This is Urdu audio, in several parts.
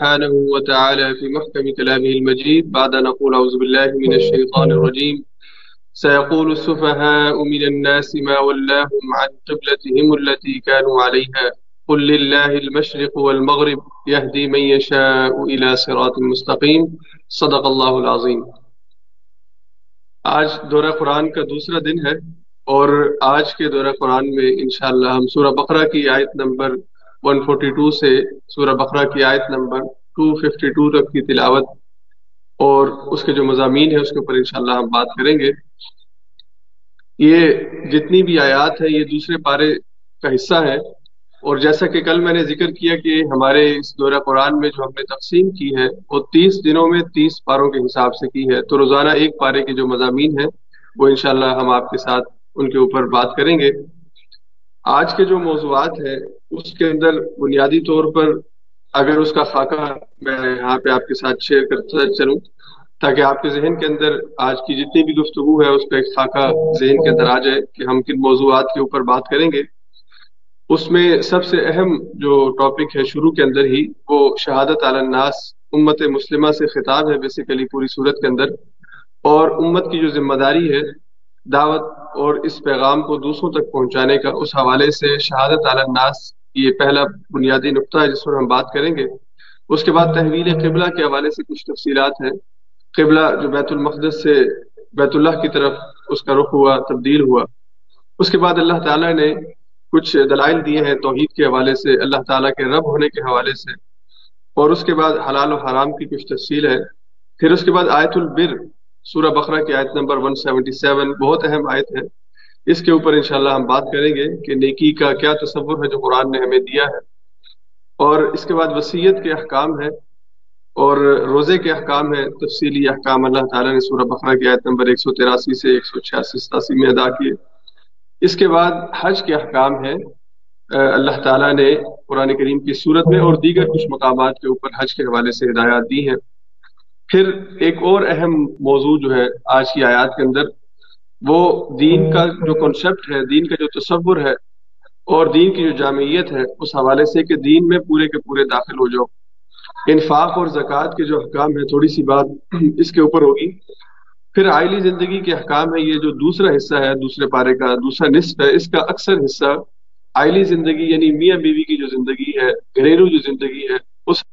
سبحانه وتعالى في محكم كلامه المجيد. بعد أن نقول أعوذ بالله من الشيطان الرجيم. سيقول السفهاء من الناس ما ولاهم عن قبلتهم التي كانوا عليها. قل لله المشرق والمغرب يهدي من يشاء إلى صراط مستقيم. صدق الله العظيم. آج دورہ قرآن کا دوسرا دن ہے اور آج کے دورہ قرآن میں انشاءاللہ ہم سورہ بقرہ کی آیت نمبر 142 سے سورہ بقرہ کی آیت نمبر 252 تک کی تلاوت اور اس کے جو مضامین ہیں اس کے اوپر انشاءاللہ ہم بات کریں گے۔ یہ جتنی بھی آیات ہے یہ دوسرے پارے کا حصہ ہے اور جیسا کہ کل میں نے ذکر کیا کہ ہمارے اس دورہ قرآن میں جو ہم نے تقسیم کی ہے، وہ تیس دنوں میں تیس پاروں کے حساب سے کی ہے۔ تو روزانہ ایک پارے کے جو مضامین ہیں، وہ انشاءاللہ ہم آپ کے ساتھ ان کے اوپر بات کریں گے۔ آج کے جو موضوعات ہیں اس کے اندر بنیادی طور پر اگر اس کا خاکہ میں یہاں پہ آپ کے ساتھ شیئر کرتا چلوں، تاکہ آپ کے ذہن کے اندر آج کی جتنی بھی گفتگو ہے، اس کا ایک خاکہ ذہن کے اندر آ جائے کہ ہم کن موضوعات کے اوپر بات کریں گے۔ اس میں سب سے اہم جو ٹاپک ہے شروع کے اندر ہی، وہ شہادت علی الناس، امت مسلمہ سے خطاب ہے بیسیکلی پوری صورت کے اندر۔ اور امت کی جو ذمہ داری ہے دعوت اور اس پیغام کو دوسروں تک پہنچانے کا، اس حوالے سے شہادت علی الناس یہ پہلا بنیادی نقطہ ہے جس پر ہم بات کریں گے۔ اس کے بعد تحویل قبلہ کے حوالے سے کچھ تفصیلات ہیں۔ قبلہ جو بیت المقدس سے بیت اللہ کی طرف اس کا رخ ہوا، تبدیل ہوا۔ اس کے بعد اللہ تعالیٰ نے کچھ دلائل دیے ہیں توحید کے حوالے سے، اللہ تعالیٰ کے رب ہونے کے حوالے سے۔ اور اس کے بعد حلال و حرام کی کچھ تفصیل ہے پھر اس کے بعد آیت البر، سورہ بقرہ کی آیت نمبر 177 بہت اہم آیت ہے۔ اس کے اوپر انشاءاللہ ہم بات کریں گے کہ نیکی کا کیا تصور ہے جو قرآن نے ہمیں دیا ہے۔ اور اس کے بعد وسیعت کے احکام ہے اور روزے کے احکام ہے تفصیلی احکام۔ اللہ تعالیٰ نے سورہ بقرہ کی آیت نمبر 183 سے 186 ستاسی میں ادا کیے۔ اس کے بعد حج کے احکام ہے اللہ تعالیٰ نے قرآن کریم کی صورت میں اور دیگر کچھ مقامات کے اوپر حج کے حوالے سے ہدایات دی ہیں۔ پھر ایک اور اہم موضوع جو ہے، آج کی آیات کے اندر وہ دین کا جو کنسپٹ ہے، دین کا جو تصور ہے اور دین کی جو جامعیت ہے، اس حوالے سے کہ دین میں پورے کے پورے داخل ہو جاؤ۔ انفاق اور زکوٰۃ کے جو حکام ہے تھوڑی سی بات اس کے اوپر ہوگی۔ پھر آئلی زندگی کے حکام ہے یہ جو دوسرا حصہ ہے، دوسرے پارے کا، دوسرا نصف ہے، اس کا اکثر حصہ آئلی زندگی یعنی میاں بیوی کی جو زندگی ہے، گھریلو جو زندگی ہے، اس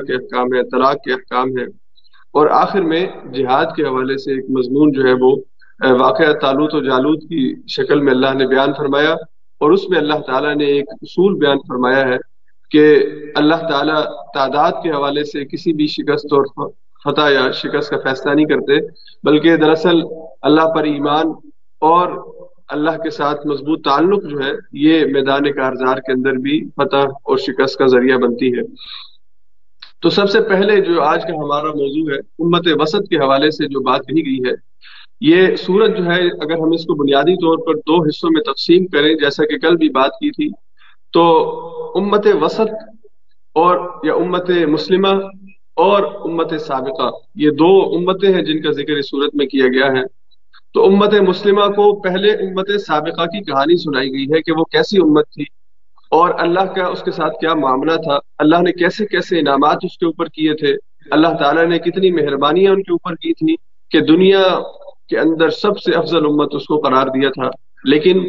کے احکام ہے طلاق کے احکام ہے اور آخر میں جہاد کے حوالے سے ایک مضمون جو ہے وہ واقعہ تالوت و جالوت کی شکل میں اللہ نے بیان فرمایا۔ اور اس میں اللہ تعالیٰ نے ایک اصول بیان فرمایا ہے کہ اللہ تعالیٰ تعداد کے حوالے سے کسی بھی شکست اور فتح یا شکست کا فیصلہ نہیں کرتے، بلکہ دراصل اللہ پر ایمان اور اللہ کے ساتھ مضبوط تعلق جو ہے، یہ میدان کارزار کے اندر بھی فتح اور شکست کا ذریعہ بنتی ہے۔ تو سب سے پہلے جو آج کا ہمارا موضوع ہے، امت وسط کے حوالے سے جو بات کہی گئی ہے، یہ سورج جو ہے، اگر ہم اس کو بنیادی طور پر دو حصوں میں تقسیم کریں، جیسا کہ کل بھی بات کی تھی، تو امت وسط اور یا امت مسلمہ اور امت سابقہ، یہ دو امتیں ہیں جن کا ذکر اس صورت میں کیا گیا ہے۔ تو امت مسلمہ کو پہلے امت سابقہ کی کہانی سنائی گئی ہے کہ وہ کیسی امت تھی اور اللہ کا اس کے ساتھ کیا معاملہ تھا؟ اللہ نے کیسے کیسے انعامات اس کے اوپر کیے تھے؟ اللہ تعالیٰ نے کتنی مہربانیاں ان کے اوپر کی تھی کہ دنیا کے اندر سب سے افضل امت اس کو قرار دیا تھا، لیکن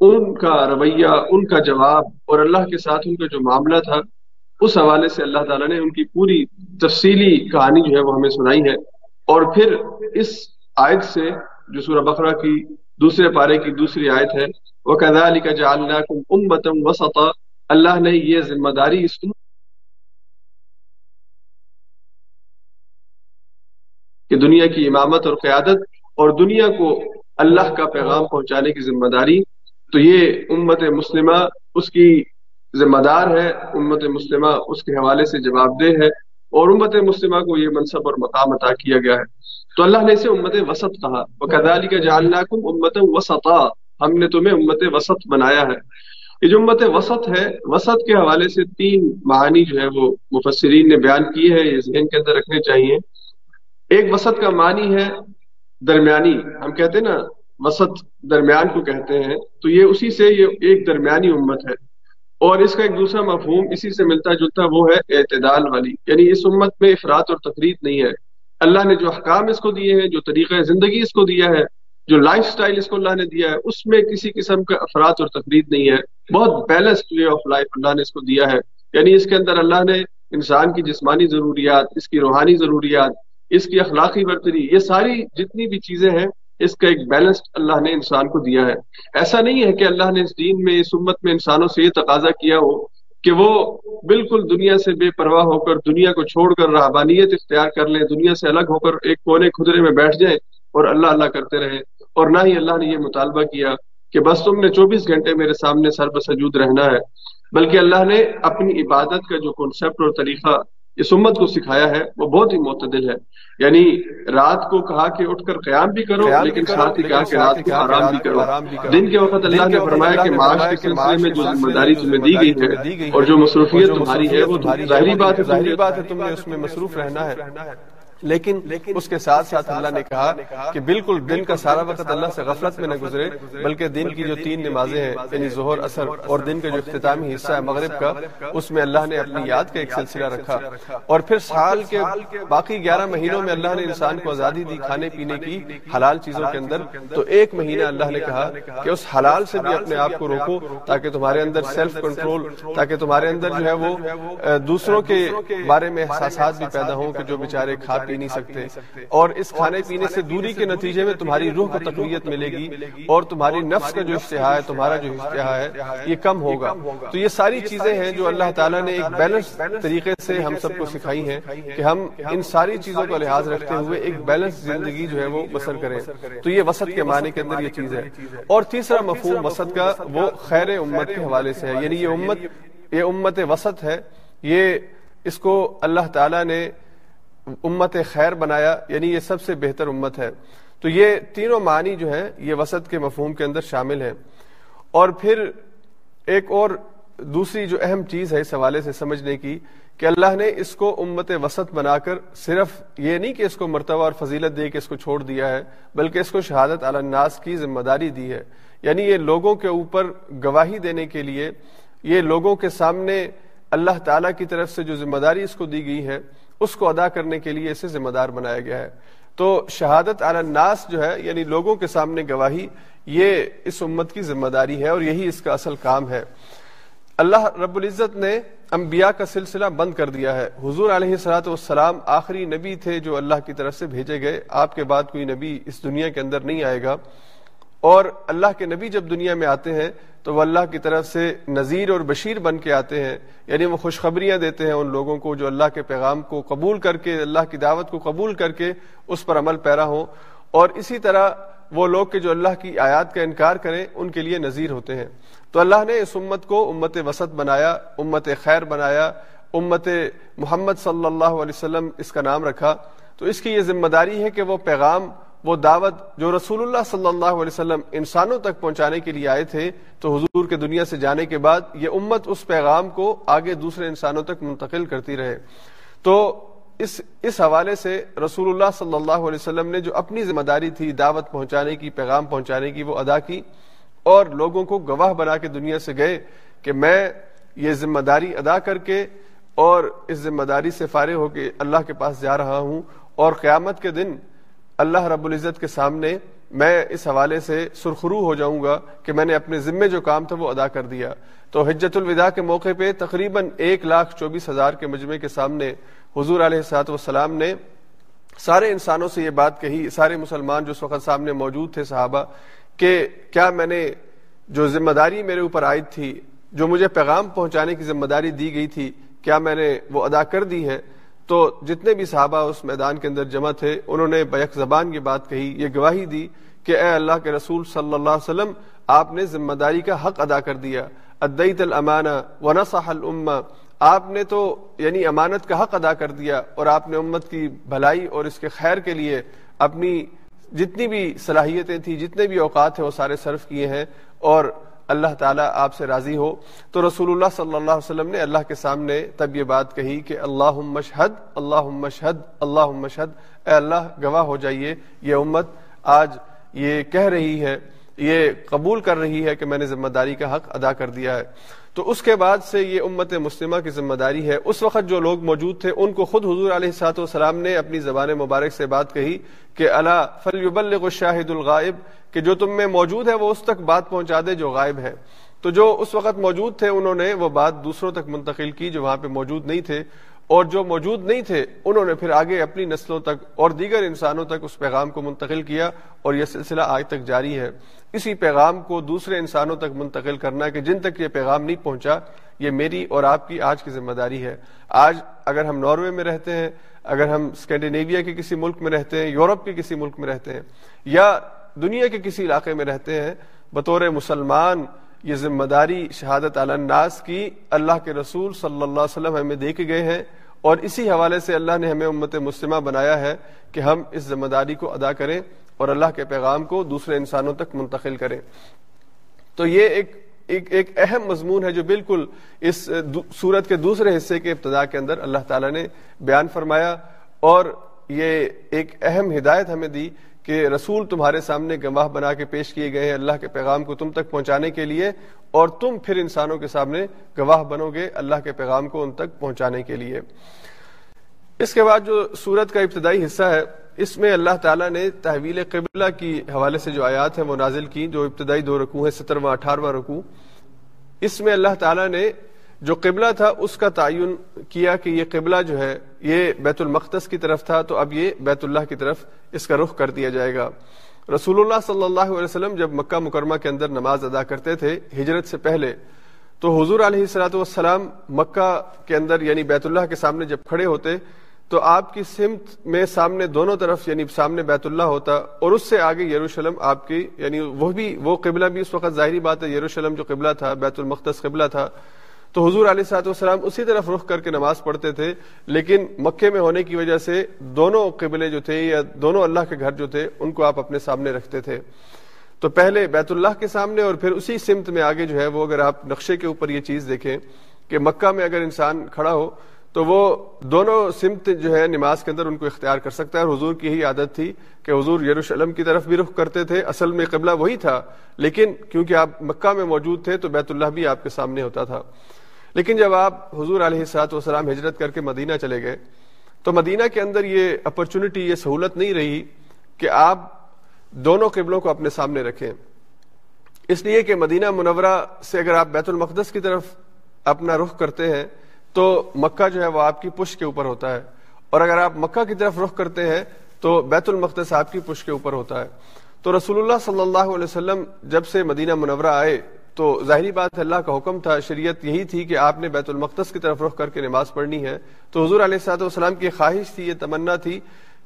ان کا رویہ، ان کا جواب اور اللہ کے ساتھ ان کا جو معاملہ تھا، اس حوالے سے اللہ تعالیٰ نے ان کی پوری تفصیلی کہانی جو ہے وہ ہمیں سنائی ہے۔ اور پھر اس آیت سے جو سورہ بقرہ کی دوسرے پارے کی دوسری آیت ہے وَكَذَلِكَ جَعَلْنَاكُمْ أُمَّةً وَسَطًا۔ اللہ نے یہ ذمہ داری اس کہ دنیا کی امامت اور قیادت اور دنیا کو اللہ کا پیغام پہنچانے کی ذمہ داری تو یہ امت مسلمہ اس کی ذمہ دار ہے، امت مسلمہ اس کے حوالے سے جواب دہ ہے اور امت مسلمہ کو یہ منصب اور مقام عطا کیا گیا ہے۔ تو اللہ نے اسے امت وسط کہا۔ وَكَذَلِكَ جَعَلْنَاكُمْ أُمَّةً وَسَطًا۔ ہم نے تمہیں امت وسط بنایا ہے۔ یہ جو امت وسط ہے، وسط کے حوالے سے تین معانی جو ہے وہ مفسرین نے بیان کی ہے یہ ذہن کے اندر رکھنے چاہیے۔ ایک وسط کا معنی ہے درمیانی، ہم کہتے ہیں نا، وسط درمیان کو کہتے ہیں۔ تو یہ اسی سے یہ ایک درمیانی امت ہے۔ اور اس کا ایک دوسرا مفہوم اسی سے ملتا جلتا وہ ہے اعتدال والی۔ یعنی اس امت میں افراد اور تقریر نہیں ہے۔ اللہ نے جو احکام اس کو دیے ہیں، جو طریقہ زندگی اس کو دیا ہے جو لائف سٹائل اس کو اللہ نے دیا ہے، اس میں کسی قسم کا افراد اور تقریر نہیں ہے۔ بہت بیلنسڈ وے آف لائف اللہ نے اس کو دیا ہے۔ یعنی اس کے اندر اللہ نے انسان کی جسمانی ضروریات، اس کی روحانی ضروریات، اس کی اخلاقی برتری، یہ ساری جتنی بھی چیزیں ہیں، اس کا ایک بیلنسڈ اللہ نے انسان کو دیا ہے۔ ایسا نہیں ہے کہ اللہ نے اس دین میں، اس امت میں انسانوں سے یہ تقاضا کیا ہو کہ وہ بالکل دنیا سے بے پرواہ ہو کر، دنیا کو چھوڑ کر رہبانیت اختیار کر لیں، دنیا سے الگ ہو کر ایک کونے خدرے میں بیٹھ جائیں اور اللہ اللہ کرتے رہیں۔ اور نہ ہی اللہ نے یہ مطالبہ کیا کہ بس تم نے چوبیس گھنٹے میرے سامنے سر بسجود رہنا ہے بلکہ اللہ نے اپنی عبادت کا جو کنسپٹ اور طریقہ اس امت کو سکھایا ہے وہ بہت ہی معتدل ہے۔ یعنی رات کو کہا کہ اٹھ کر قیام بھی کرو لیکن ساتھ ہی کہا کہ رات کو آرام بھی کرو۔ دن کے وقت اللہ نے فرمایا کہ معاش کے سلسلے میں جو ذمہ داری تمہیں دی گئی ہے اور جو مصروفیت تمہاری ہے وہ ظاہری بات ہے ظاہری بات ہے تم نے اس میں مصروف رہنا ہے۔ لیکن اس کے ساتھ ساتھ اللہ نے کہا کہ بالکل دن کا سارا وقت اللہ سے غفلت میں نہ گزرے بلکہ دن کی جو تین نمازیں ہیں یعنی ظہر اثر اور دن کا جو اختتامی حصہ ہے مغرب کا اس میں اللہ نے اپنی یاد کا ایک سلسلہ رکھا۔ اور پھر سال کے باقی گیارہ مہینوں میں اللہ نے انسان کو آزادی دی کھانے پینے کی حلال چیزوں کے اندر۔ تو ایک مہینہ اللہ نے کہا کہ اس حلال سے بھی اپنے آپ کو روکو تاکہ تمہارے اندر سیلف کنٹرول تاکہ تمہارے اندر جو ہے وہ دوسروں کے بارے میں احساسات بھی پیدا ہوں کہ جو بےچارے کھا پی نہیں سکتے۔ اور اس کھانے پینے سے دوری کے نتیجے میں تمہاری روح کو تقویت ملے گی اور تمہاری نفس کا جو اشتہا ہے تمہارا جو اشتہا ہے یہ کم ہوگا۔ تو یہ ساری چیزیں ہیں جو اللہ تعالیٰ نے ایک بیلنس طریقے سے ہم سب کو سکھائی ہیں کہ ہم ان ساری چیزوں کا لحاظ رکھتے ہوئے ایک بیلنس زندگی جو ہے وہ بسر کریں تو یہ وسط کے معنی کے اندر یہ چیز ہے۔ اور تیسرا مفہوم وسط کا وہ خیر امت کے حوالے سے ہے یعنی یہ امت یہ امت وسط ہے یہ اس کو اللہ تعالیٰ نے امت خیر بنایا یعنی یہ سب سے بہتر امت ہے۔ تو یہ تینوں معنی جو ہے یہ وسط کے مفہوم کے اندر شامل ہیں۔ اور پھر ایک اور دوسری جو اہم چیز ہے اس حوالے سے سمجھنے کی، کہ اللہ نے اس کو امت وسط بنا کر صرف یہ نہیں کہ اس کو مرتبہ اور فضیلت دے کے اس کو چھوڑ دیا ہے، بلکہ اس کو شہادت الناس کی ذمہ داری دی ہے۔ یعنی یہ لوگوں کے اوپر گواہی دینے کے لیے، یہ لوگوں کے سامنے اللہ تعالی کی طرف سے جو ذمہ داری اس کو دی گئی ہے اس کو ادا کرنے کے لیے اسے ذمہ دار بنایا گیا ہے۔ تو شہادت الناس جو ہے یعنی لوگوں کے سامنے گواہی، یہ اس امت کی ذمہ داری ہے اور یہی اس کا اصل کام ہے۔ اللہ رب العزت نے انبیاء کا سلسلہ بند کر دیا ہے۔ حضور علیہ سلاۃ والسلام آخری نبی تھے جو اللہ کی طرف سے بھیجے گئے۔ آپ کے بعد کوئی نبی اس دنیا کے اندر نہیں آئے گا۔ اور اللہ کے نبی جب دنیا میں آتے ہیں تو وہ اللہ کی طرف سے نذیر اور بشیر بن کے آتے ہیں یعنی وہ خوشخبریاں دیتے ہیں ان لوگوں کو جو اللہ کے پیغام کو قبول کر کے، اللہ کی دعوت کو قبول کر کے اس پر عمل پیرا ہوں۔ اور اسی طرح وہ لوگ کہ جو اللہ کی آیات کا انکار کریں، ان کے لیے نذیر ہوتے ہیں۔ تو اللہ نے اس امت کو امت وسط بنایا، امت خیر بنایا، امت محمد صلی اللہ علیہ وسلم اس کا نام رکھا۔ تو اس کی یہ ذمہ داری ہے کہ وہ پیغام وہ دعوت جو رسول اللہ صلی اللہ علیہ وسلم انسانوں تک پہنچانے کے لیے آئے تھے، تو حضور کے دنیا سے جانے کے بعد یہ امت اس پیغام کو آگے دوسرے انسانوں تک منتقل کرتی رہے۔ تو اس اس حوالے سے رسول اللہ صلی اللہ علیہ وسلم نے جو اپنی ذمہ داری تھی دعوت پہنچانے کی، پیغام پہنچانے کی، وہ ادا کی اور لوگوں کو گواہ بنا کے دنیا سے گئے کہ میں یہ ذمہ داری ادا کر کے اور اس ذمہ داری سے فارغ ہو کے اللہ کے پاس جا رہا ہوں اور قیامت کے دن اللہ رب العزت کے سامنے میں اس حوالے سے سرخرو ہو جاؤں گا کہ میں نے اپنے ذمے جو کام تھا وہ ادا کر دیا۔ تو حجت الوداع کے موقع پہ تقریباً ایک لاکھ چوبیس ہزار کے مجمع کے سامنے حضور علیہ سات وسلام نے سارے انسانوں سے یہ بات کہی، سارے مسلمان جو اس وقت سامنے موجود تھے صحابہ، کہ کیا میں نے جو ذمہ داری میرے اوپر عائد تھی، جو مجھے پیغام پہنچانے کی ذمہ داری دی گئی تھی، کیا میں نے وہ ادا کر دی ہے؟ تو جتنے بھی صحابہ اس میدان کے اندر جمع تھے، انہوں نے بیک زبان یہ بات کہی، یہ گواہی دی کہ اے اللہ کے رسول صلی اللہ علیہ وسلم، آپ نے ذمہ داری کا حق ادا کر دیا۔ ادیت الامانہ ونصح الامہ۔ آپ نے تو یعنی امانت کا حق ادا کر دیا اور آپ نے امت کی بھلائی اور اس کے خیر کے لیے اپنی جتنی بھی صلاحیتیں تھیں، جتنے بھی اوقات ہیں، وہ سارے صرف کیے ہیں۔ اور اللہ تعالیٰ آپ سے راضی ہو۔ تو رسول اللہ صلی اللہ علیہ وسلم نے اللہ کے سامنے تب یہ بات کہی کہ اللہ مشہد اللہ مشہد اللہ مشہد۔ اے اللہ، گواہ ہو جائیے، یہ امت آج یہ کہہ رہی ہے، یہ قبول کر رہی ہے کہ میں نے ذمہ داری کا حق ادا کر دیا ہے۔ تو اس کے بعد سے یہ امت مسلمہ کی ذمہ داری ہے۔ اس وقت جو لوگ موجود تھے، ان کو خود حضور علیہ سات والسلام نے اپنی زبان مبارک سے بات کہی کہ اللہ فلیبلغ الشاہد الغائب، کہ جو تم میں موجود ہے وہ اس تک بات پہنچا دے جو غائب ہے۔ تو جو اس وقت موجود تھے، انہوں نے وہ بات دوسروں تک منتقل کی جو وہاں پہ موجود نہیں تھے۔ اور جو موجود نہیں تھے، انہوں نے پھر آگے اپنی نسلوں تک اور دیگر انسانوں تک اس پیغام کو منتقل کیا اور یہ سلسلہ آج تک جاری ہے۔ اسی پیغام کو دوسرے انسانوں تک منتقل کرنا کہ جن تک یہ پیغام نہیں پہنچا، یہ میری اور آپ کی آج کی ذمہ داری ہے۔ آج اگر ہم ناروے میں رہتے ہیں، اگر ہم اسکینڈینیویا کے کسی ملک میں رہتے ہیں، یورپ کے کسی ملک میں رہتے ہیں، یا دنیا کے کسی علاقے میں رہتے ہیں، بطور مسلمان یہ ذمہ داری شہادت الناس کی اللہ کے رسول صلی اللہ علیہ وسلم ہمیں دے کے گئے ہیں اور اسی حوالے سے اللہ نے ہمیں امت مسلمہ بنایا ہے کہ ہم اس ذمہ داری کو ادا کریں اور اللہ کے پیغام کو دوسرے انسانوں تک منتقل کریں۔ تو یہ ایک ایک, ایک اہم مضمون ہے جو بالکل اس سورت کے دوسرے حصے کے ابتدا کے اندر اللہ تعالیٰ نے بیان فرمایا اور یہ ایک اہم ہدایت ہمیں دی کہ رسول تمہارے سامنے گواہ بنا کے پیش کیے گئے ہیں اللہ کے پیغام کو تم تک پہنچانے کے لیے، اور تم پھر انسانوں کے سامنے گواہ بنو گے اللہ کے پیغام کو ان تک پہنچانے کے لیے۔ اس کے بعد جو سورت کا ابتدائی حصہ ہے، اس میں اللہ تعالیٰ نے تحویل قبلہ کی حوالے سے جو آیات ہیں وہ نازل کی جو ابتدائی دو رکوع ہیں، سترواں اٹھارہواں رکوع۔ اس میں اللہ تعالیٰ نے جو قبلہ تھا اس کا تعین کیا کہ یہ قبلہ جو ہے، یہ بیت المقدس کی طرف تھا، تو اب یہ بیت اللہ کی طرف اس کا رخ کر دیا جائے گا۔ رسول اللہ صلی اللہ علیہ وسلم جب مکہ مکرمہ کے اندر نماز ادا کرتے تھے، ہجرت سے پہلے، تو حضور علیہ السلاۃ والسلام مکہ کے اندر یعنی بیت اللہ کے سامنے جب کھڑے ہوتے، تو آپ کی سمت میں سامنے دونوں طرف یعنی سامنے بیت اللہ ہوتا اور اس سے آگے یروشلم آپ کی یعنی وہ بھی، وہ قبلہ بھی اس وقت ظاہری بات ہے، یروشلم جو قبلہ تھا، بیت المقدس قبلہ تھا تو حضور علیہ صاحب والسلام اسی طرف رخ کر کے نماز پڑھتے تھے، لیکن مکے میں ہونے کی وجہ سے دونوں قبلے جو تھے یا دونوں اللہ کے گھر جو تھے، ان کو آپ اپنے سامنے رکھتے تھے۔ تو پہلے بیت اللہ کے سامنے اور پھر اسی سمت میں آگے جو ہے وہ اگر آپ نقشے کے اوپر یہ چیز دیکھیں کہ مکہ میں اگر انسان کھڑا ہو، تو وہ دونوں سمت جو ہے نماز کے اندر ان کو اختیار کر سکتا ہے۔ اور حضور کی یہی عادت تھی کہ حضور یروشلم کی طرف بھی رخ کرتے تھے، اصل میں قبلہ وہی تھا۔ لیکن کیونکہ آپ مکہ میں موجود تھے، تو بیت اللہ بھی آپ کے سامنے ہوتا تھا۔ لیکن جب آپ حضور علیہ سات وسلام ہجرت کر کے مدینہ چلے گئے، تو مدینہ کے اندر یہ اپرچونٹی یہ سہولت نہیں رہی کہ آپ دونوں قبلوں کو اپنے سامنے رکھیں۔ اس لیے کہ مدینہ منورہ سے اگر آپ بیت المقدس کی طرف اپنا رخ کرتے ہیں، تو مکہ جو ہے وہ آپ کی پش کے اوپر ہوتا ہے۔ اور اگر آپ مکہ کی طرف رخ کرتے ہیں، تو بیت المقدس آپ کی پش کے اوپر ہوتا ہے۔ تو رسول اللہ صلی اللہ علیہ وسلم جب سے مدینہ منورہ آئے تو ظاہری بات اللہ کا حکم تھا، شریعت یہی تھی کہ آپ نے بیت المقدس کی طرف رخ کر کے نماز پڑھنی ہے۔ تو حضور علیہ صاحب والسلام کی خواہش تھی، یہ تمنا تھی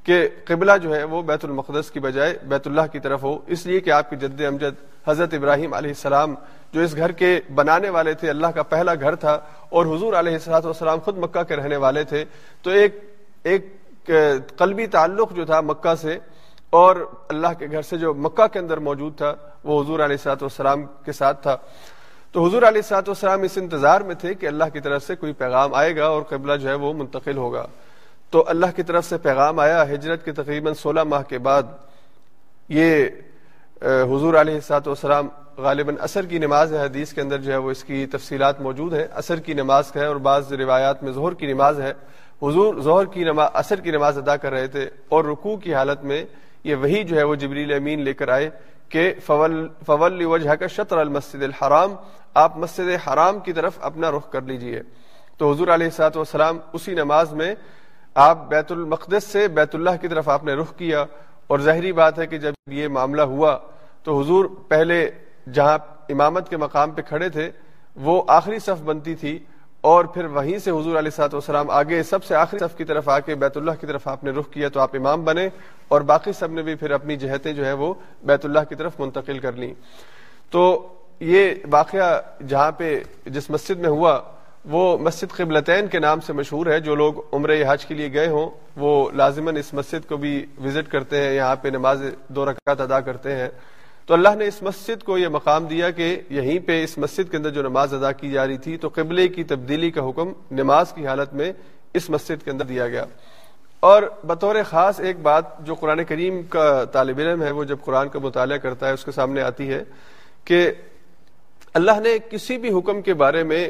کہ قبلہ جو ہے وہ بیت المقدس کی بجائے بیت اللہ کی طرف ہو۔ اس لیے کہ آپ کی جد امجد حضرت ابراہیم علیہ السلام جو اس گھر کے بنانے والے تھے، اللہ کا پہلا گھر تھا اور حضور علیہ السلاۃ والسلام خود مکہ کے رہنے والے تھے۔ تو ایک ایک قلبی تعلق جو تھا مکہ سے اور اللہ کے گھر سے جو مکہ کے اندر موجود تھا، وہ حضور علیہ سات والسلام کے ساتھ تھا۔ تو حضور علیہ سات والسلام اس انتظار میں تھے کہ اللہ کی طرف سے کوئی پیغام آئے گا اور قبلہ جو ہے وہ منتقل ہوگا۔ تو اللہ کی طرف سے پیغام آیا، ہجرت کے تقریباً سولہ ماہ کے بعد یہ حضور علیہ سات والسلام غالباً اثر کی نماز ہے حدیث کے اندر جو ہے وہ اس کی تفصیلات موجود ہیں۔ اثر کی نماز ہے اور بعض روایات میں ظہر کی نماز ہے۔ حضور ظہر کی نماز اثر کی نماز ادا کر رہے تھے اور رکوع کی حالت میں یہ وہی جو ہے وہ جبریل امین لے کر آئے کہ فول فول وجہ کا شطر المسد الحرام، آپ مسجد حرام کی طرف اپنا رخ کر لیجیے۔ تو حضور علیہ سات وسلام اسی نماز میں آپ بیت المقدس سے بیت اللہ کی طرف آپ نے رخ کیا اور ظاہری بات ہے کہ جب یہ معاملہ ہوا تو حضور پہلے جہاں امامت کے مقام پہ کھڑے تھے وہ آخری صف بنتی تھی اور پھر وہیں سے حضور علیہ سات وسلام آگے سب سے آخری صف کی طرف آ کے بیت اللہ کی طرف آپ نے رخ کیا تو آپ امام بنے اور باقی سب نے بھی پھر اپنی جہتیں جو ہے وہ بیت اللہ کی طرف منتقل کر لیں۔ تو یہ واقعہ جہاں پہ جس مسجد میں ہوا، وہ مسجد قبلتین کے نام سے مشہور ہے۔ جو لوگ عمر حج کے لیے گئے ہوں، وہ لازماً اس مسجد کو بھی وزٹ کرتے ہیں، یہاں پہ نماز دو رکعت ادا کرتے ہیں۔ تو اللہ نے اس مسجد کو یہ مقام دیا کہ یہیں پہ اس مسجد کے اندر جو نماز ادا کی جا رہی تھی، تو قبلے کی تبدیلی کا حکم نماز کی حالت میں اس مسجد کے اندر دیا گیا۔ اور بطور خاص ایک بات جو قرآن کریم کا طالب علم ہے، وہ جب قرآن کا مطالعہ کرتا ہے، اس کے سامنے آتی ہے کہ اللہ نے کسی بھی حکم کے بارے میں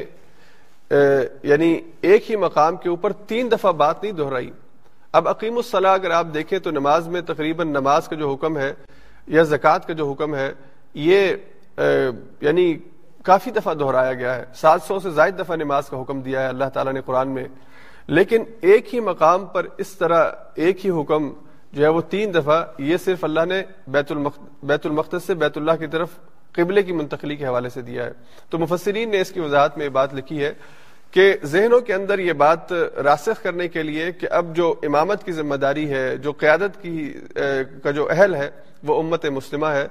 یعنی ایک ہی مقام کے اوپر تین دفعہ بات نہیں دہرائی۔ اب عقیم الصلاح اگر آپ دیکھیں تو نماز میں تقریباً نماز کا جو حکم ہے یا زکوٰۃ کا جو حکم ہے، یہ یعنی کافی دفعہ دہرایا گیا ہے۔ سات سو سے زائد دفعہ نماز کا حکم دیا ہے اللہ تعالیٰ نے قرآن میں۔ لیکن ایک ہی مقام پر اس طرح ایک ہی حکم جو ہے وہ تین دفعہ، یہ صرف اللہ نے بیت بیت المقدس سے بیت اللہ کی طرف قبلے کی منتقلی کے حوالے سے دیا ہے۔ تو مفسرین نے اس کی وضاحت میں یہ بات لکھی ہے کہ ذہنوں کے اندر یہ بات راسخ کرنے کے لیے کہ اب جو امامت کی ذمہ داری ہے، جو قیادت کی کا جو اہل ہے، وہ امت مسلمہ ہے،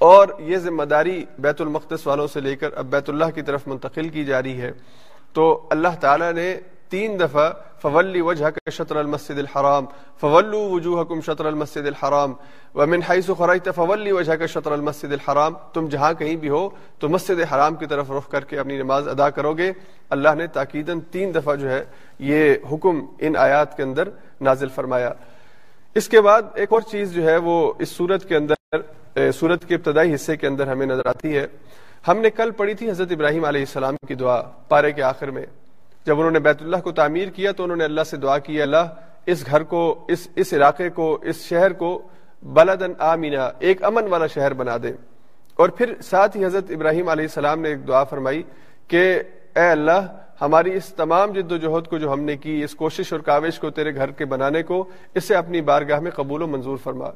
اور یہ ذمہ داری بیت المقدس والوں سے لے کر اب بیت اللہ کی طرف منتقل کی جا رہی ہے، تو اللہ تعالیٰ نے تین دفعہ فولی وجہ کا شطر المسد الحرام فولو وجوہ کم شطر المسد الحرام، ومن حیث خرجت فولی وجہ کا شطر المسد الحرام، تم جہاں کہیں بھی ہو تو مسجد حرام کی طرف رخ کر کے اپنی نماز ادا کرو گے۔ اللہ نے تاکیدن تین دفعہ جو ہے یہ حکم ان آیات کے اندر نازل فرمایا۔ اس کے بعد ایک اور چیز جو ہے وہ اس صورت کے اندر صورت کے ابتدائی حصے کے اندر ہمیں نظر آتی ہے۔ ہم نے کل پڑھی تھی حضرت ابراہیم علیہ السلام کی دعا، پارے کے آخر میں۔ جب انہوں نے بیت اللہ کو تعمیر کیا تو انہوں نے اللہ سے دعا کی اللہ، اس گھر کو، اس اس علاقے کو، اس شہر کو بلدن آمینا ایک امن والا شہر بنا دے۔ اور پھر ساتھ ہی حضرت ابراہیم علیہ السلام نے ایک دعا فرمائی کہ، اے اللہ، ہماری اس تمام جد و جہد کو جو ہم نے کی، اس کوشش اور کاوش کو تیرے گھر کے بنانے کو، اسے اپنی بارگاہ میں قبول و منظور فرما۔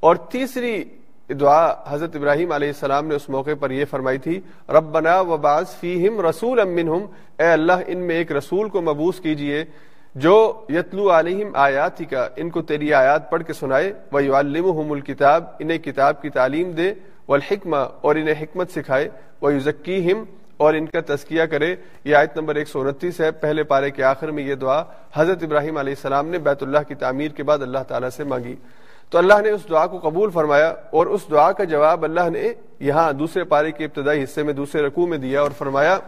اور تیسری دعا حضرت ابراہیم علیہ السلام نے اس موقع پر یہ فرمائی تھی، ربنا و باز فیم رسول امن اے اللہ ان میں ایک رسول کو مبوس کیجیے جو یتلو علیہم آیات کا ان کو تیری آیات پڑھ کے سنائے وہ الکتاب، انہیں کتاب کی تعلیم دے، والحکمہ، اور انہیں حکمت سکھائے وہ یوزکی اور ان کا تذکیہ کرے۔ یہ آیت نمبر ایک سو انتیس ہے۔ پہلے پارے کے آخر میں یہ دعا حضرت ابراہیم علیہ السلام نے بیت اللہ کی تعمیر کے بعد اللہ تعالیٰ سے مانگی۔ تو اللہ نے اس دعا کو قبول فرمایا اور اس دعا کا جواب اللہ نے یہاں دوسرے پارے کے ابتدائی حصے میں دوسرے رقو میں دیا اور فرمایا،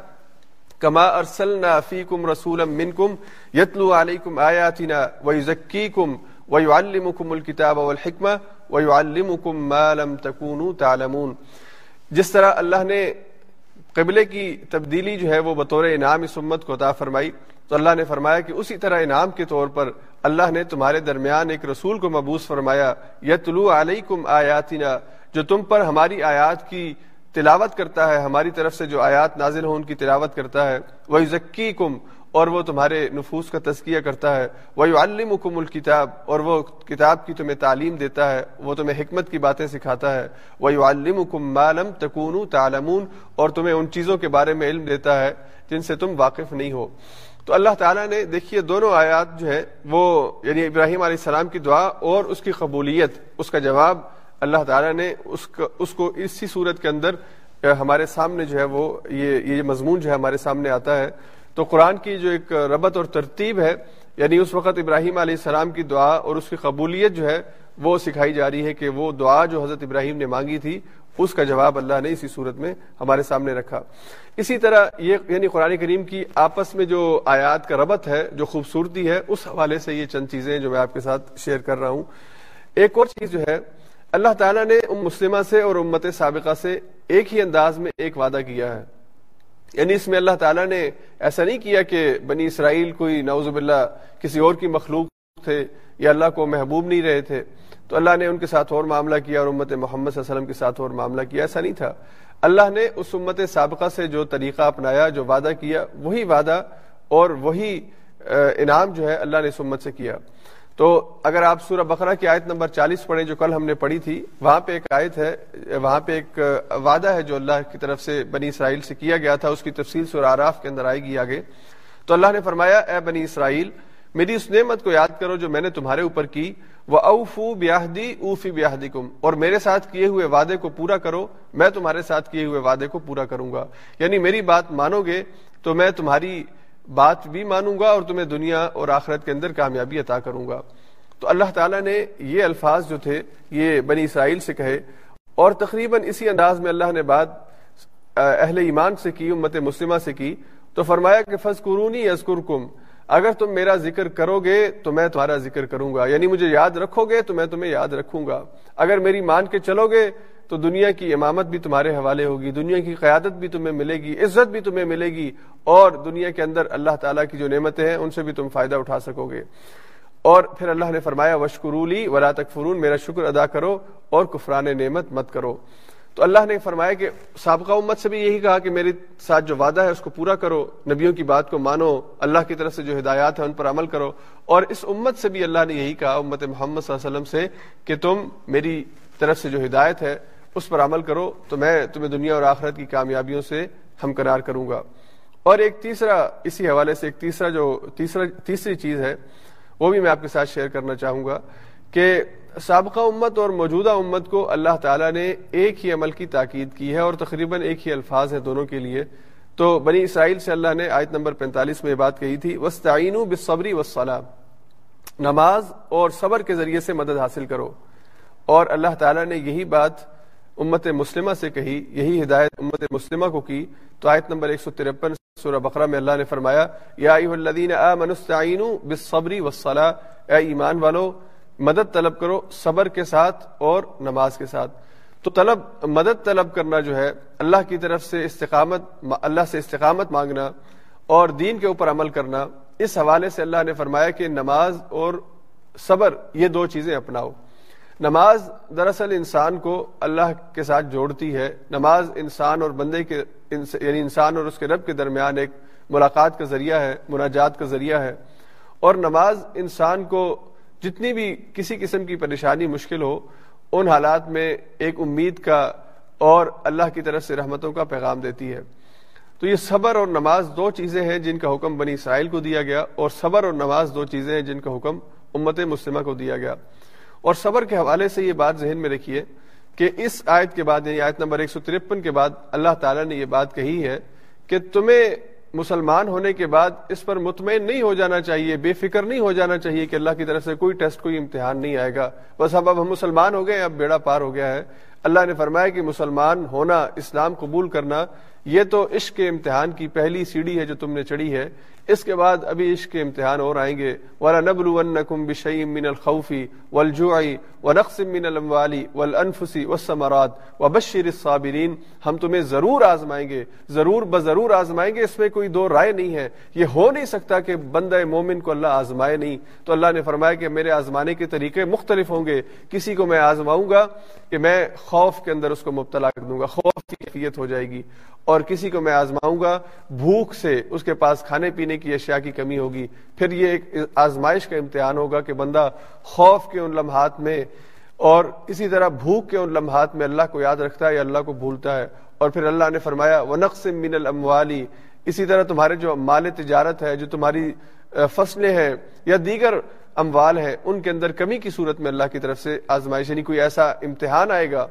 کما ارسلنا فیکم رسولا منکم یتلو علیکم آیاتنا ویزکیکم ویعلمکم الکتاب والحکمہ ویعلمکم ما لم تکونوا تعلمون. جس طرح اللہ نے قبلے کی تبدیلی جو ہے وہ بطور انعام اس امت کو عطا فرمائی تو اللہ نے فرمایا کہ اسی طرح انعام کے طور پر اللہ نے تمہارے درمیان ایک رسول کو مبوس فرمایا، یتلو علیکم آیاتنا، جو تم پر ہماری آیات کی تلاوت کرتا ہے، ہماری طرف سے جو آیات نازل ہو ان کی تلاوت کرتا ہے وہ ذکی کم اور وہ تمہارے نفوس کا تزکیہ کرتا ہے۔ وہ الکم الکتاب اور وہ کتاب کی تمہیں تعلیم دیتا ہے، وہ تمہیں حکمت کی باتیں سکھاتا ہے۔ وہ الکم معلوم تکون تعلمون، اور تمہیں ان چیزوں کے بارے میں علم دیتا ہے جن سے تم واقف نہیں ہو۔ تو اللہ تعالیٰ نے، دیکھیے، دونوں آیات جو ہے وہ یعنی ابراہیم علیہ السلام کی دعا اور اس کی قبولیت، اس کا جواب اللہ تعالیٰ نے اس کا، اس کو اسی صورت کے اندر، ہمارے سامنے جو ہے وہ، یہ یہ مضمون جو ہے ہمارے سامنے آتا ہے۔ تو قرآن کی جو ایک ربط اور ترتیب ہے یعنی اس وقت ابراہیم علیہ السلام کی دعا اور اس کی قبولیت جو ہے، وہ سکھائی جا رہی ہے کہ وہ دعا جو حضرت ابراہیم نے مانگی تھی، اس کا جواب اللہ نے اسی صورت میں ہمارے سامنے رکھا۔ اسی طرح یہ یعنی قرآن کریم کی آپس میں جو آیات کا ربط ہے، جو خوبصورتی ہے، اس حوالے سے یہ چند چیزیں جو میں آپ کے ساتھ شیئر کر رہا ہوں۔ ایک اور چیز جو ہے، اللہ تعالیٰ نے ام مسلمہ سے اور امت سابقہ سے ایک ہی انداز میں ایک وعدہ کیا ہے۔ یعنی اس میں اللہ تعالیٰ نے ایسا نہیں کیا کہ بنی اسرائیل کوئی نعوذ باللہ کسی اور کی مخلوق تھے یا اللہ کو محبوب نہیں رہے تھے۔ تو اللہ نے ان کے ساتھ اور معاملہ کیا اور امت محمد صلی اللہ علیہ وسلم کے ساتھ اور معاملہ کیا۔ ایسا نہیں تھا۔ اللہ نے اس امت سابقہ سے جو طریقہ اپنایا، جو وعدہ کیا، وہی وعدہ اور وہی انعام جو ہے اللہ نے اس امت سے کیا۔ تو اگر آپ سورہ بقرہ کی آیت نمبر چالیس پڑھیں جو کل ہم نے پڑھی تھی، وہاں پہ ایک آیت ہے، وہاں پہ ایک وعدہ ہے جو اللہ کی طرف سے بنی اسرائیل سے کیا گیا تھا، اس کی تفصیل سورہ آراف کے اندر آئے گی آگے۔ تو اللہ نے فرمایا، اے بنی اسرائیل، میری اس نعمت کو یاد کرو جو میں نے تمہارے اوپر کی۔ وہ اوفو بیاہدی اوفی بیاہدی کم اور میرے ساتھ کیے ہوئے وعدے کو پورا کرو، میں تمہارے ساتھ کیے ہوئے وعدے کو پورا کروں گا۔ یعنی میری بات مانو گے تو میں تمہاری بات بھی مانوں گا اور تمہیں دنیا اور آخرت کے اندر کامیابی عطا کروں گا۔ تو اللہ تعالیٰ نے یہ الفاظ جو تھے، یہ بنی اسرائیل سے کہے، اور تقریباً اسی انداز میں اللہ نے بات اہل ایمان سے کی، امت مسلمہ سے کی۔ تو فرمایا کہ فض قرونی یزکر اگر تم میرا ذکر کرو گے تو میں تمہارا ذکر کروں گا۔ یعنی مجھے یاد رکھو گے تو میں تمہیں یاد رکھوں گا۔ اگر میری مان کے چلو گے تو دنیا کی امامت بھی تمہارے حوالے ہوگی، دنیا کی قیادت بھی تمہیں ملے گی، عزت بھی تمہیں ملے گی، اور دنیا کے اندر اللہ تعالیٰ کی جو نعمتیں ہیں، ان سے بھی تم فائدہ اٹھا سکو گے۔ اور پھر اللہ نے فرمایا وشکرولی ولا تکفرون، میرا شکر ادا کرو اور کفران نعمت مت کرو۔ تو اللہ نے فرمایا کہ سابقہ امت سے بھی یہی کہا کہ میرے ساتھ جو وعدہ ہے، اس کو پورا کرو، نبیوں کی بات کو مانو، اللہ کی طرف سے جو ہدایات ہیں، ان پر عمل کرو۔ اور اس امت سے بھی اللہ نے یہی کہا، امت محمد صلی اللہ علیہ وسلم سے، کہ تم میری طرف سے جو ہدایت ہے اس پر عمل کرو تو میں تمہیں دنیا اور آخرت کی کامیابیوں سے ہمکنار کروں گا۔ اور ایک تیسرا، اسی حوالے سے ایک تیسرا جو، تیسرا، تیسری چیز ہے، وہ بھی میں آپ کے ساتھ شیئر کرنا چاہوں گا کہ سابقہ امت اور موجودہ امت کو اللہ تعالیٰ نے ایک ہی عمل کی تاکید کی ہے اور تقریباً ایک ہی الفاظ ہیں دونوں کے لیے۔ تو بنی اسرائیل سے اللہ نے آیت نمبر پینتالیس میں یہ بات کہی تھی وسطین بصبری وسلام نماز اور صبر کے ذریعے سے مدد حاصل کرو۔ اور اللہ تعالیٰ نے یہی بات امت مسلمہ سے کہی، یہی ہدایت امت مسلمہ کو کی۔ تو آیت نمبر ایک سو ترپن سورہ بقرہ میں اللہ نے فرمایا، یا الذین آمنوا استعینوا بالصبر والصلاة۔ اے ایمان والو، مدد طلب کرو صبر کے ساتھ اور نماز کے ساتھ۔ تو طلب، مدد طلب کرنا جو ہے، اللہ کی طرف سے استقامت، اللہ سے استقامت مانگنا اور دین کے اوپر عمل کرنا۔ اس حوالے سے اللہ نے فرمایا کہ نماز اور صبر، یہ دو چیزیں اپناؤ۔ نماز دراصل انسان کو اللہ کے ساتھ جوڑتی ہے۔ نماز انسان اور بندے کے یعنی انسان اور اس کے رب کے درمیان ایک ملاقات کا ذریعہ ہے، مناجات کا ذریعہ ہے۔ اور نماز انسان کو جتنی بھی کسی قسم کی پریشانی، مشکل ہو، ان حالات میں ایک امید کا اور اللہ کی طرف سے رحمتوں کا پیغام دیتی ہے۔ تو یہ صبر اور نماز دو چیزیں ہیں جن کا حکم بنی اسرائیل کو دیا گیا اور صبر اور نماز دو چیزیں ہیں جن کا حکم امت مسلمہ کو دیا گیا۔ اور صبر کے حوالے سے یہ بات ذہن میں رکھیے کہ اس آیت کے بعد یعنی آیت نمبر ایک سو ترپن کے بعد اللہ تعالیٰ نے یہ بات کہی ہے کہ تمہیں مسلمان ہونے کے بعد اس پر مطمئن نہیں ہو جانا چاہیے، بے فکر نہیں ہو جانا چاہیے کہ اللہ کی طرف سے کوئی ٹیسٹ، کوئی امتحان نہیں آئے گا۔ بس اب اب ہم مسلمان ہو گئے اب بیڑا پار ہو گیا ہے۔ اللہ نے فرمایا کہ مسلمان ہونا، اسلام قبول کرنا، یہ تو عشق کے امتحان کی پہلی سیڑھی ہے جو تم نے چڑھی ہے۔ اس کے بعد ابھی عشق کے امتحان اور آئیں گے. والا نبل ونکم بشعیم من الخوفی والجوعی ونقسم من الاموالی والانفسی والسمرات وبشر الصابرین ہم تمہیں ضرور آزمائیں گے. ضرور بضرور آزمائیں گے. اس میں کوئی دو رائے نہیں ہے. یہ ہو نہیں سکتا کہ بندہ مومن کو اللہ آزمائے نہیں. تو اللہ نے فرمایا کہ میرے آزمانے کے طریقے مختلف ہوں گے. کسی کو میں آزماؤں گا کہ میں خوف کے اندر اس کو مبتلا کر دوں گا. خوف کی کیفیت ہو جائے گی. اور کسی کو میں آزماؤں گا بھوک سے اس کے پاس کھانے پینے پینے کی اشیاء کی کمی ہوگی، پھر یہ ایک آزمائش کا امتحان ہوگا کہ بندہ خوف کے ان لمحات میں اور اسی طرح بھوک کے ان لمحات میں اللہ کو یاد رکھتا ہے یا اللہ کو بھولتا ہے۔ اور پھر اللہ نے فرمایا وہ نقص من الاموالی اسی طرح تمہارے جو مال تجارت ہے، جو تمہاری فصلیں ہیں یا دیگر اموال ہیں، ان کے اندر کمی کی صورت میں اللہ کی طرف سے آزمائش یعنی کوئی ایسا امتحان آئے گا،